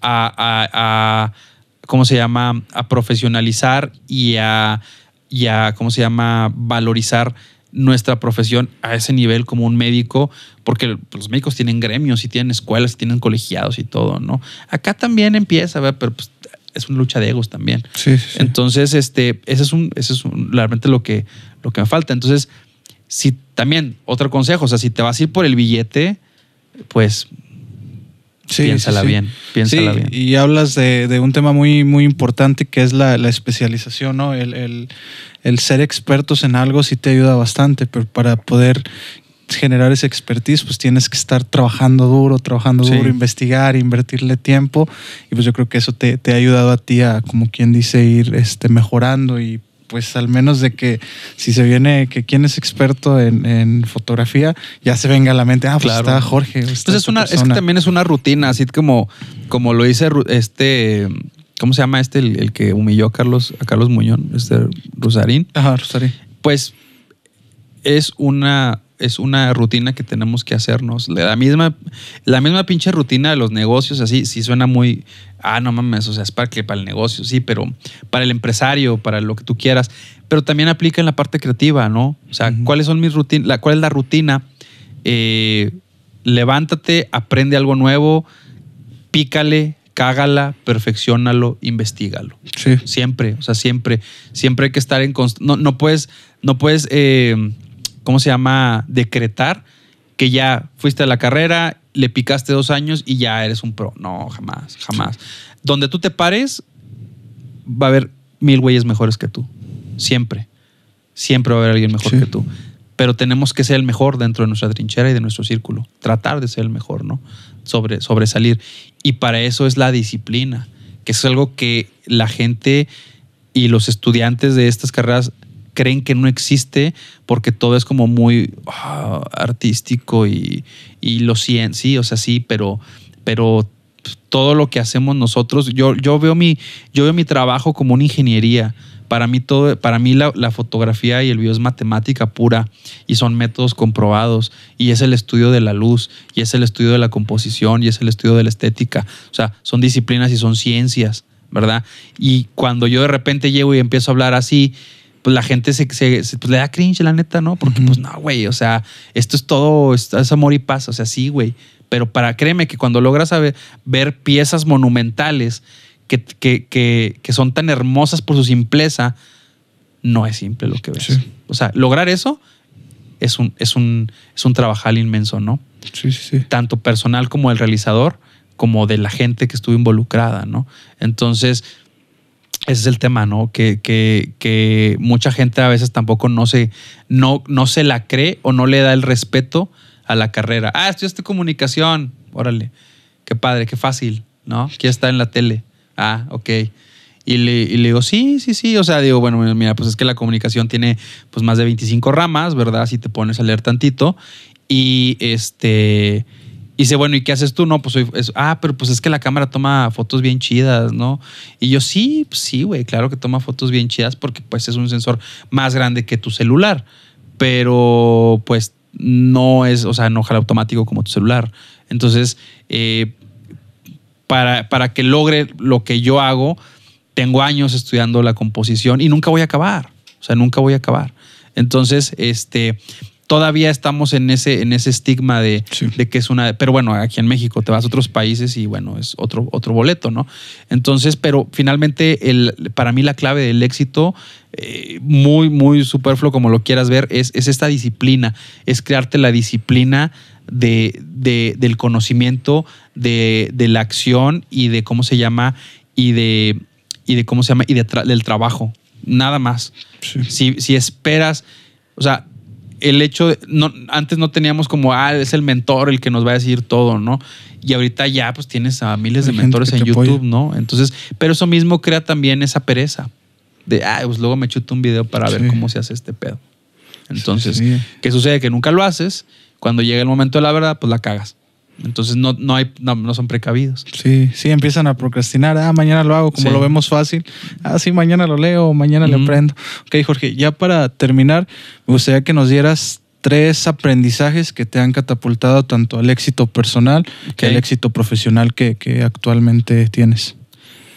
a, a- a- ¿cómo se llama? A profesionalizar y a, y a, ¿cómo se llama? Valorizar nuestra profesión a ese nivel como un médico, porque los médicos tienen gremios y tienen escuelas y tienen colegiados y todo, ¿no? Acá también empieza, ¿verdad? pero pues, es una lucha de egos también. Sí, sí, sí. Entonces, este, ese es un, ese es un- realmente lo que, lo que me falta. Entonces, si también, otro consejo, o sea, si te vas a ir por el billete, pues Sí, piénsala sí, sí. bien, piénsala bien. Y hablas de, de un tema muy, muy importante que es la, la especialización, ¿no? El, el- el ser expertos en algo sí te ayuda bastante, pero para poder generar esa expertise, pues tienes que estar trabajando duro, trabajando Sí. duro, investigar, invertirle tiempo. Y pues yo creo que eso te, te ha ayudado a ti a, como quien dice, ir este, mejorando y pues al menos de que si se viene que quién es experto en, en fotografía, ya se venga a la mente, ah, pues Claro. está Jorge. está Pues es, una, es que también es una rutina, así como, como lo dice este, ¿cómo se llama este? El, el que humilló a Carlos, a Carlos Muñón, este Rosarín. Ajá, Rosario. Pues es una, es una rutina que tenemos que hacernos. La misma, la misma pinche rutina de los negocios, así, sí suena muy, ah, no mames, o sea, es para que para el negocio, sí, pero para el empresario, para lo que tú quieras, pero también aplica en la parte creativa, ¿no? O sea. ¿cuáles son mis rutinas? La, ¿Cuál es la rutina? Eh, levántate, aprende algo nuevo, pícale, cágala, perfeccionalo, investigalo. Sí. Siempre, o sea, siempre, siempre hay que estar en no, no puedes, no puedes, eh, ¿cómo se llama? Decretar que ya fuiste a la carrera, le picaste dos años y ya eres un pro. No, jamás, jamás. Donde tú te pares, va a haber mil güeyes mejores que tú. Siempre. Siempre va a haber alguien mejor Sí. que tú. Pero tenemos que ser el mejor dentro de nuestra trinchera y de nuestro círculo. Tratar de ser el mejor, ¿no? Sobre, sobresalir. Y para eso es la disciplina, que es algo que la gente y los estudiantes de estas carreras creen que no existe porque todo es como muy ah, artístico y, y lo siguen, sí, o sea, sí, pero, pero todo lo que hacemos nosotros, yo, yo, veo, mi, yo veo mi trabajo como una ingeniería. Para mí, todo, para mí la, la fotografía y el video es matemática pura y son métodos comprobados y es el estudio de la luz y es el estudio de la composición y es el estudio de la estética. O sea, son disciplinas y son ciencias, ¿verdad? Y cuando yo de repente llego y empiezo a hablar así, pues la gente se, se- se- pues le da cringe, la neta, ¿no? Porque pues no, güey, o sea, esto es todo, es, es amor y paz, o sea, sí, güey. Pero para, créeme que cuando logras saber- ver piezas monumentales que, que, que, que son tan hermosas por su simpleza, no es simple lo que ves. Sí. O sea, lograr eso es un, es un, es un trabajal inmenso, ¿no? Sí, sí, sí. tanto personal como del realizador, como de la gente que estuvo involucrada, ¿no? Entonces, ese es el tema, ¿no? Que, que, que mucha gente a veces tampoco no se, no, no se la cree o no le da el respeto a la carrera. Ah, estudiaste comunicación, órale, qué padre, qué fácil, ¿no? Quiero estar en la tele. Ah, ok. Y le, y le digo, sí, sí, sí. O sea, digo, bueno, mira, pues es que la comunicación tiene pues más de 25 ramas, ¿verdad? Si te pones a leer tantito. Y este. Y dice, bueno, ¿y qué haces tú? No, pues soy. ah, pero pues es que la cámara toma fotos bien chidas, ¿no? Y yo, sí, pues sí, güey, claro que toma fotos bien chidas porque pues es un sensor más grande que tu celular. Pero pues no es, o sea, no automático como tu celular. Entonces, eh, para, para que logre lo que yo hago, tengo años estudiando la composición y nunca voy a acabar. O sea, nunca voy a acabar. Entonces, este, todavía estamos en ese, en ese estigma de, Sí. de que es una. Pero bueno, aquí en México te vas a otros países y bueno, es otro, otro boleto, ¿no? Entonces, pero finalmente, el, para mí la clave del éxito, eh, muy, muy superfluo como lo quieras ver, es, es esta disciplina, es crearte la disciplina de, de- del conocimiento, de, de la acción y de cómo se llama, y de, y de cómo se llama, y de tra- del trabajo. Nada más. Sí. Si, si esperas, o sea, el hecho de, no, antes no teníamos como, ah, es el mentor el que nos va a decir todo, ¿no? Y ahorita ya pues tienes a miles de Hay mentores en YouTube, apoya. ¿no? Entonces, pero eso mismo crea también esa pereza de, ah, pues luego me chuto un video para ver cómo se hace este pedo. Entonces, Sí. ¿qué sucede? Que nunca lo haces, cuando llega el momento de la verdad, pues la cagas. Entonces no, no, hay, no, no son precavidos. Sí, sí, empiezan a procrastinar. Ah, mañana lo hago, como Sí. lo vemos fácil. Ah, sí, mañana lo leo, mañana le Ujú. aprendo. Ok, Jorge, ya para terminar, me gustaría que nos dieras tres aprendizajes que te han catapultado tanto al éxito personal que al éxito profesional que, que actualmente tienes.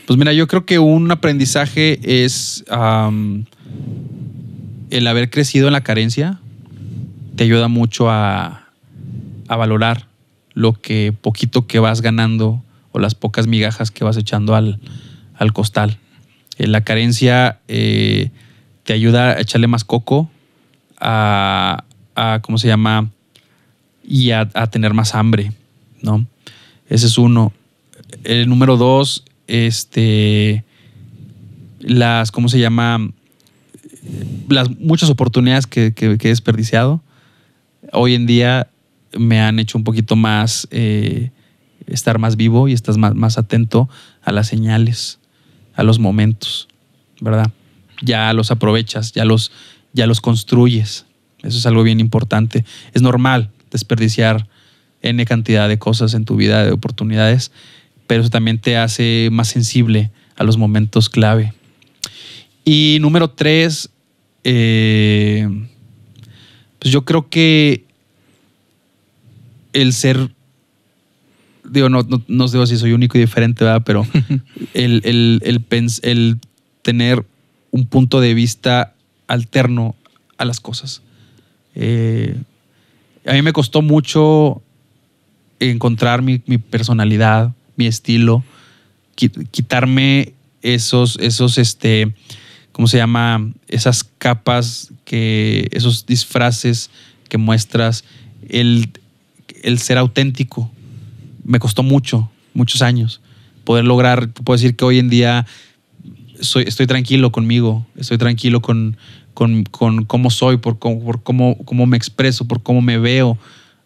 Pues mira, yo creo que un aprendizaje es el haber crecido en la carencia. Te ayuda mucho a, a valorar lo que poquito que vas ganando o las pocas migajas que vas echando al, al costal. Eh, la carencia eh, te ayuda a echarle más coco, a, a, ¿cómo se llama? Y a, tener más hambre, ¿no? Ese es uno. El número dos, este, las, ¿cómo se llama? Las muchas oportunidades que, que- que he desperdiciado. Hoy en día me han hecho un poquito más eh, estar más vivo y estás más, más atento a las señales, a los momentos, ¿verdad? Ya los aprovechas, ya los, ya los construyes. Eso es algo bien importante. Es normal desperdiciar N cantidad de cosas en tu vida, de oportunidades, pero eso también te hace más sensible a los momentos clave. Y número tres, eh, pues yo creo que el ser, digo, no, no, no sé si soy único y diferente, ¿verdad? Pero el, el, el pens- el tener un punto de vista alterno a las cosas. Eh, a mí me costó mucho encontrar mi, mi personalidad, mi estilo, qui- quitarme esos, esos, este, ¿cómo se llama? Esas capas, que, esos disfraces que muestras, el, el ser auténtico. Me costó mucho, muchos años. Poder lograr, puedo decir que hoy en día soy, estoy tranquilo conmigo, estoy tranquilo con, con, con cómo soy, por, cómo, por cómo, cómo me expreso, por cómo me veo,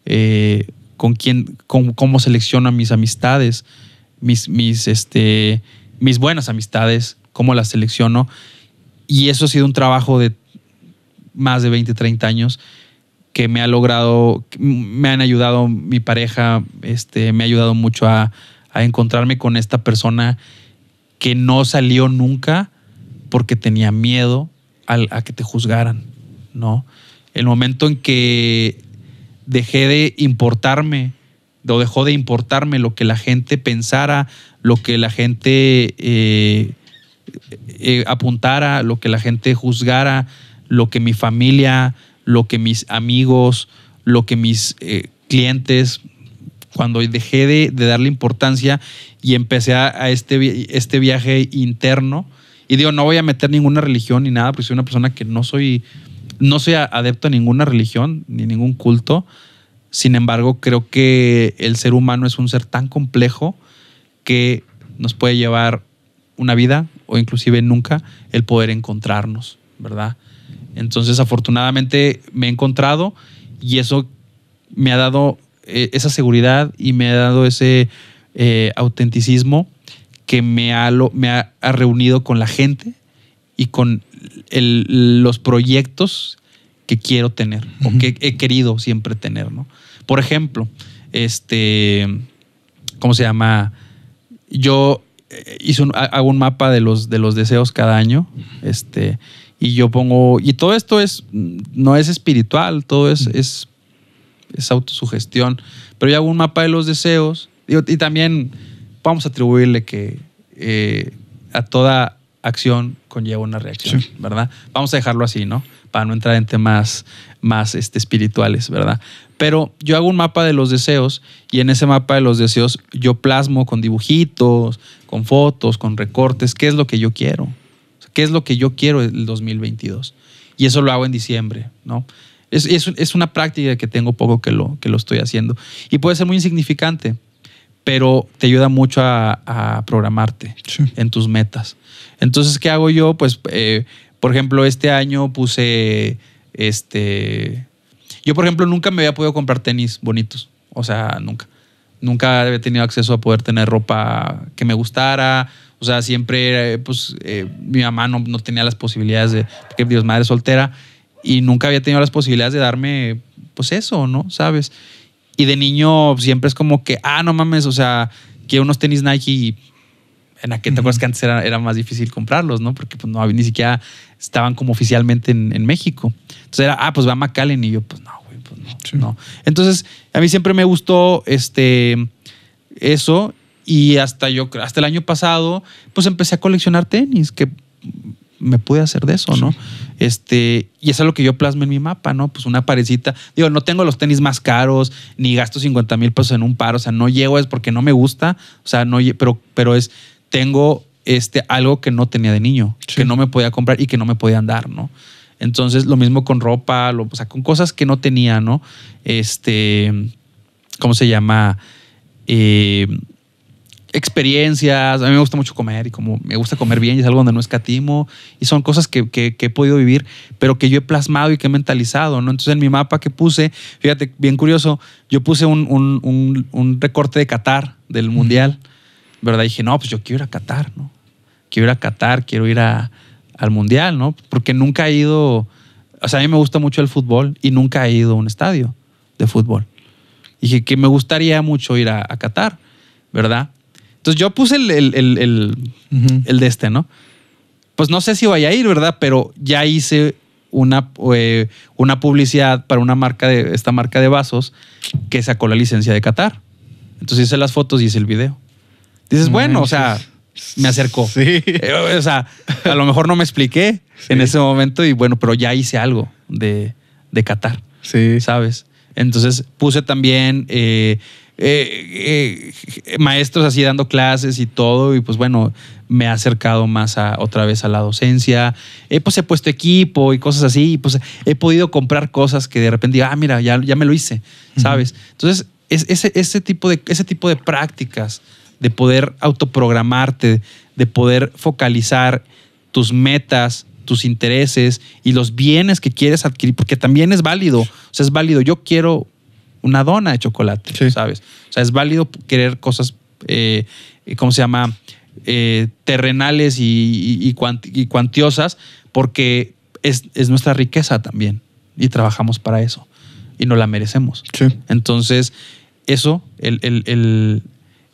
eh, con quién, con, cómo selecciono mis amistades, mis, mis, este, mis buenas amistades, cómo las selecciono. Y eso ha sido un trabajo de más de 20, 30 años que me ha logrado, me han ayudado mi pareja, este, me ha ayudado mucho a, a encontrarme con esta persona que no salió nunca porque tenía miedo al- a que te juzgaran, ¿no? El momento en que dejé de importarme, o dejó de importarme lo que la gente pensara, lo que la gente eh, eh, apuntara, lo que la gente juzgara, lo que mi familia, lo que mis amigos, lo que mis eh, clientes, cuando dejé de, de darle importancia y empecé a, a este, este viaje interno, y digo, no voy a meter ninguna religión ni nada, porque soy una persona que no soy, no soy adepto a ninguna religión ni ningún culto. Sin embargo, creo que el ser humano es un ser tan complejo que nos puede llevar una vida o inclusive nunca el poder encontrarnos, ¿verdad? Entonces, afortunadamente me he encontrado y eso me ha dado eh, esa seguridad y me ha dado ese eh, autenticismo que me ha, lo- me ha, ha reunido con la gente y con el- los proyectos que quiero tener o que he querido siempre tener, ¿no? Por ejemplo, este, ¿cómo se llama? Yo eh, hice un- ha- hago un mapa de los, de los deseos cada año, este, y yo pongo, y todo esto es, no es espiritual, todo es, es, es autosugestión, pero yo hago un mapa de los deseos, y también vamos a atribuirle que eh, a toda acción conlleva una reacción, Sí. ¿verdad? Vamos a dejarlo así, ¿no? Para no entrar en temas más este, espirituales, ¿verdad? Pero yo hago un mapa de los deseos y en ese mapa de los deseos yo plasmo con dibujitos, con fotos, con recortes, qué es lo que yo quiero. ¿Qué es lo que yo quiero el 2022? Y eso lo hago en diciembre, ¿no? Es, es, es una práctica que tengo poco que lo, que lo estoy haciendo. Y puede ser muy insignificante, pero te ayuda mucho a, a programarte Sí. en tus metas. Entonces, ¿qué hago yo? Pues, eh, por ejemplo, este año puse este Yo, por ejemplo, nunca me había podido comprar tenis bonitos. O sea, nunca. Nunca había tenido acceso a poder tener ropa que me gustara. O sea, siempre, pues, eh, mi mamá no, no, tenía las posibilidades de, porque Dios madre soltera, y nunca había tenido las posibilidades de darme, pues, eso, ¿no? ¿Sabes? Y de niño siempre es como que, ah, no mames, o sea, que unos tenis Nike y en aquel, ¿te acuerdas que antes era, era, más difícil comprarlos, ¿no? Porque pues no ni siquiera estaban como oficialmente en, en México. Entonces era, ah, pues va a McAllen y yo, pues no, güey, pues no, sí. no. Entonces, a mí siempre me gustó este, eso y hasta yo, hasta el año pasado, pues empecé a coleccionar tenis, que me pude hacer de eso, ¿no? Sí. Este, y eso es lo que yo plasmo en mi mapa, ¿no? Pues una parecita. Digo, no tengo los tenis más caros, ni gasto 50 mil pesos en un par, o sea, no llego es porque no me gusta, o sea, no, pero, pero es, tengo este, algo que no tenía de niño, sí. que no me podía comprar y que no me podían dar, ¿no? Entonces, lo mismo con ropa, lo, o sea, con cosas que no tenía, ¿no? Este, ¿cómo se llama? Eh, experiencias. A mí me gusta mucho comer y como me gusta comer bien y es algo donde no escatimo. Y son cosas que, que, que, he podido vivir, pero que yo he plasmado y que he mentalizado, ¿no? Entonces en mi mapa que puse, fíjate, bien curioso, yo puse un, un, un, un recorte de Qatar, del Mundial, ¿verdad? Y dije, no, pues yo quiero ir a Qatar, ¿no? Quiero ir a Qatar, quiero ir a, al Mundial, ¿no? Porque nunca he ido, o sea, a mí me gusta mucho el fútbol y nunca he ido a un estadio de fútbol. Y dije que me gustaría mucho ir a, a Qatar, ¿verdad? Entonces yo puse el, el, el, el, uh -huh. el, de este, ¿no? Pues no sé si vaya a ir, ¿verdad? Pero ya hice una, eh, una publicidad para una marca de esta marca de vasos que sacó la licencia de Qatar. Entonces hice las fotos y hice el video. Dices, bueno, o sea, me acercó. Sí. Eh, o sea, a lo mejor no me expliqué sí. en ese momento y bueno, pero ya hice algo de, de Qatar. Sí. ¿Sabes? Entonces puse también eh, eh, eh, maestros así dando clases y todo, y pues bueno, me ha acercado más a otra vez a la docencia. Eh, pues he puesto equipo y cosas así, y pues he podido comprar cosas que de repente ah, mira, ya, ya me lo hice, ¿sabes? Uh -huh. Entonces, es, ese, ese, tipo de, ese tipo de prácticas, de poder autoprogramarte, de poder focalizar tus metas, tus intereses y los bienes que quieres adquirir, porque también es válido. O sea, es válido. Yo quiero una dona de chocolate, sí. ¿sabes? O sea, es válido querer cosas, eh, ¿cómo se llama? Eh, terrenales y, y, y, cuantiosas, porque es, es, nuestra riqueza también y trabajamos para eso y no la merecemos. Sí. Entonces, eso, el, el, el,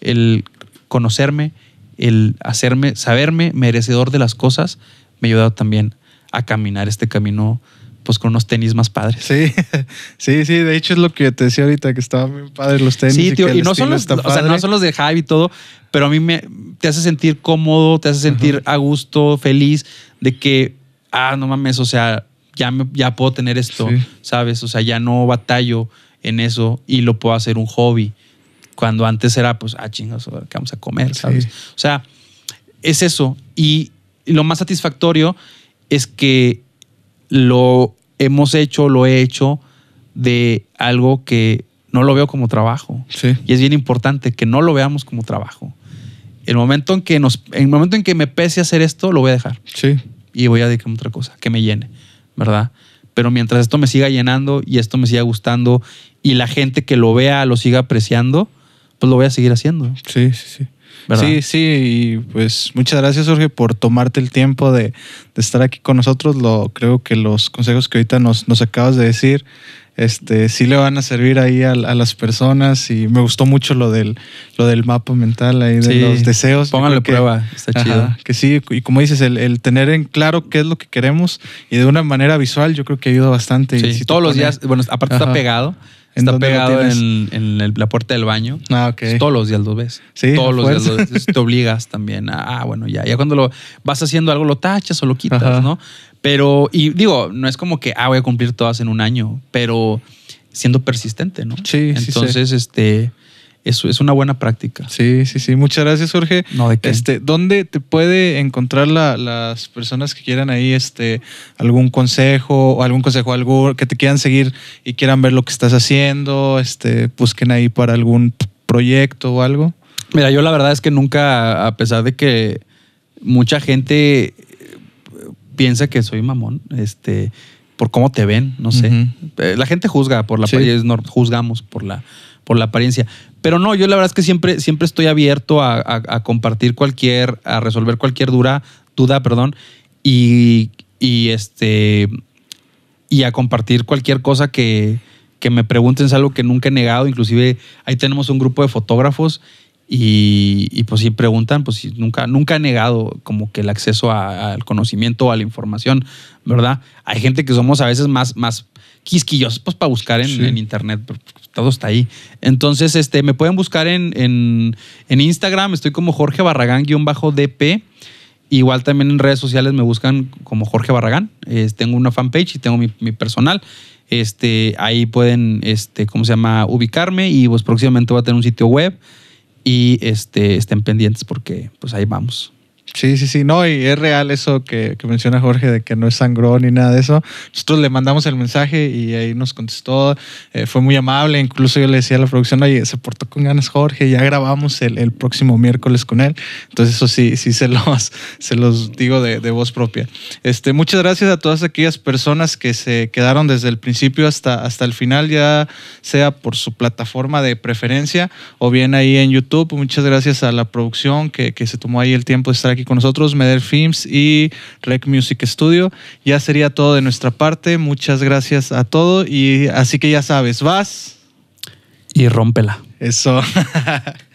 el, conocerme, el hacerme, saberme merecedor de las cosas, me ha ayudado también a caminar este camino pues con unos tenis más padres. Sí, sí, sí. De hecho es lo que te decía ahorita, que estaban muy padres los tenis. Sí, tío, y, y no, son los, o sea, no son los de Javi y todo, pero a mí me te hace sentir cómodo, te hace sentir a gusto, feliz de que, ah, no mames, o sea, ya, me, ya puedo tener esto, sí. ¿sabes? O sea, ya no batallo en eso y lo puedo hacer un hobby. Cuando antes era, pues, ah, chingos, ¿qué vamos a comer? ¿Sabes? Sí. O sea, es eso. Y, y lo más satisfactorio es que lo hemos hecho, lo he hecho de algo que no lo veo como trabajo. Sí. Y es bien importante que no lo veamos como trabajo. El momento en que nos, el momento en que me pese a hacer esto, lo voy a dejar. Sí. Y voy a dedicarme a otra cosa, que me llene, ¿verdad? Pero mientras esto me siga llenando y esto me siga gustando y la gente que lo vea lo siga apreciando, pues lo voy a seguir haciendo. Sí, sí, sí. ¿Verdad? Sí, sí, y pues muchas gracias Jorge por tomarte el tiempo de, de, estar aquí con nosotros. Lo, creo que los consejos que ahorita nos, nos acabas de decir este, sí le van a servir ahí a, a, las personas y me gustó mucho lo del, lo del mapa mental ahí de sí. los deseos. Pónganle prueba, está ajá, chido. Que sí, y como dices, el, el, tener en claro qué es lo que queremos y de una manera visual yo creo que ayuda bastante. Sí, si todos los días, bueno, aparte ajá. está pegado. Está pegado en, en el, la puerta del baño. Ah, ok. Todos los días lo ves. Sí, Todos los días lo ves. te obligas también. A, ah, bueno, ya. Ya cuando lo vas haciendo algo lo tachas o lo quitas, Ajá. ¿no? Pero, y digo, no es como que, ah, voy a cumplir todas en un año, pero siendo persistente, ¿no? Sí, Entonces, sí, sí. este eso es una buena práctica. Sí, sí, sí. Muchas gracias, Jorge. No, ¿de qué? Este, ¿Dónde te puede encontrar la, las personas que quieran ahí este, algún consejo o algún consejo, algo que te quieran seguir y quieran ver lo que estás haciendo? Este, busquen ahí para algún proyecto o algo. Mira, yo la verdad es que nunca, a pesar de que mucha gente piensa que soy mamón, este, por cómo te ven, no sé. Eh, La gente juzga por la Sí. juzgamos por la, por la apariencia. Pero no, yo la verdad es que siempre, siempre estoy abierto a, compartir cualquier, a resolver cualquier dura, duda, perdón, y, y este y a compartir cualquier cosa que, que me pregunten, es algo que nunca he negado. Inclusive ahí tenemos un grupo de fotógrafos y, y, pues si preguntan, pues nunca, nunca he negado como que el acceso al conocimiento a la información, ¿verdad? Hay gente que somos a veces más, más quisquillosos pues para buscar en, Sí. en internet, todo está ahí. Entonces, este, me pueden buscar en, en, en Instagram, estoy como Jorge Barragán-DP. Igual también en redes sociales me buscan como Jorge Barragán. Eh, tengo una fanpage y tengo mi, mi personal. Este, ahí pueden, este, ¿cómo se llama? Ubicarme y pues próximamente voy a tener un sitio web y este, estén pendientes porque pues ahí vamos. Sí, sí, sí, no, y es real eso que, que menciona Jorge de que no es sangrón ni nada de eso. Nosotros le mandamos el mensaje y ahí nos contestó, eh, fue muy amable, incluso yo le decía a la producción, oye, se portó con ganas Jorge, ya grabamos el, el próximo miércoles con él. Entonces eso sí, sí se los, se los digo de, de voz propia. Este, muchas gracias a todas aquellas personas que se quedaron desde el principio hasta, hasta el final, ya sea por su plataforma de preferencia o bien ahí en YouTube. Muchas gracias a la producción que, que se tomó ahí el tiempo de estar aquí con nosotros, Meder Films y Rec Music Studio. Ya sería todo de nuestra parte. Muchas gracias a todo y así que ya sabes, vas. Y rómpela. Eso.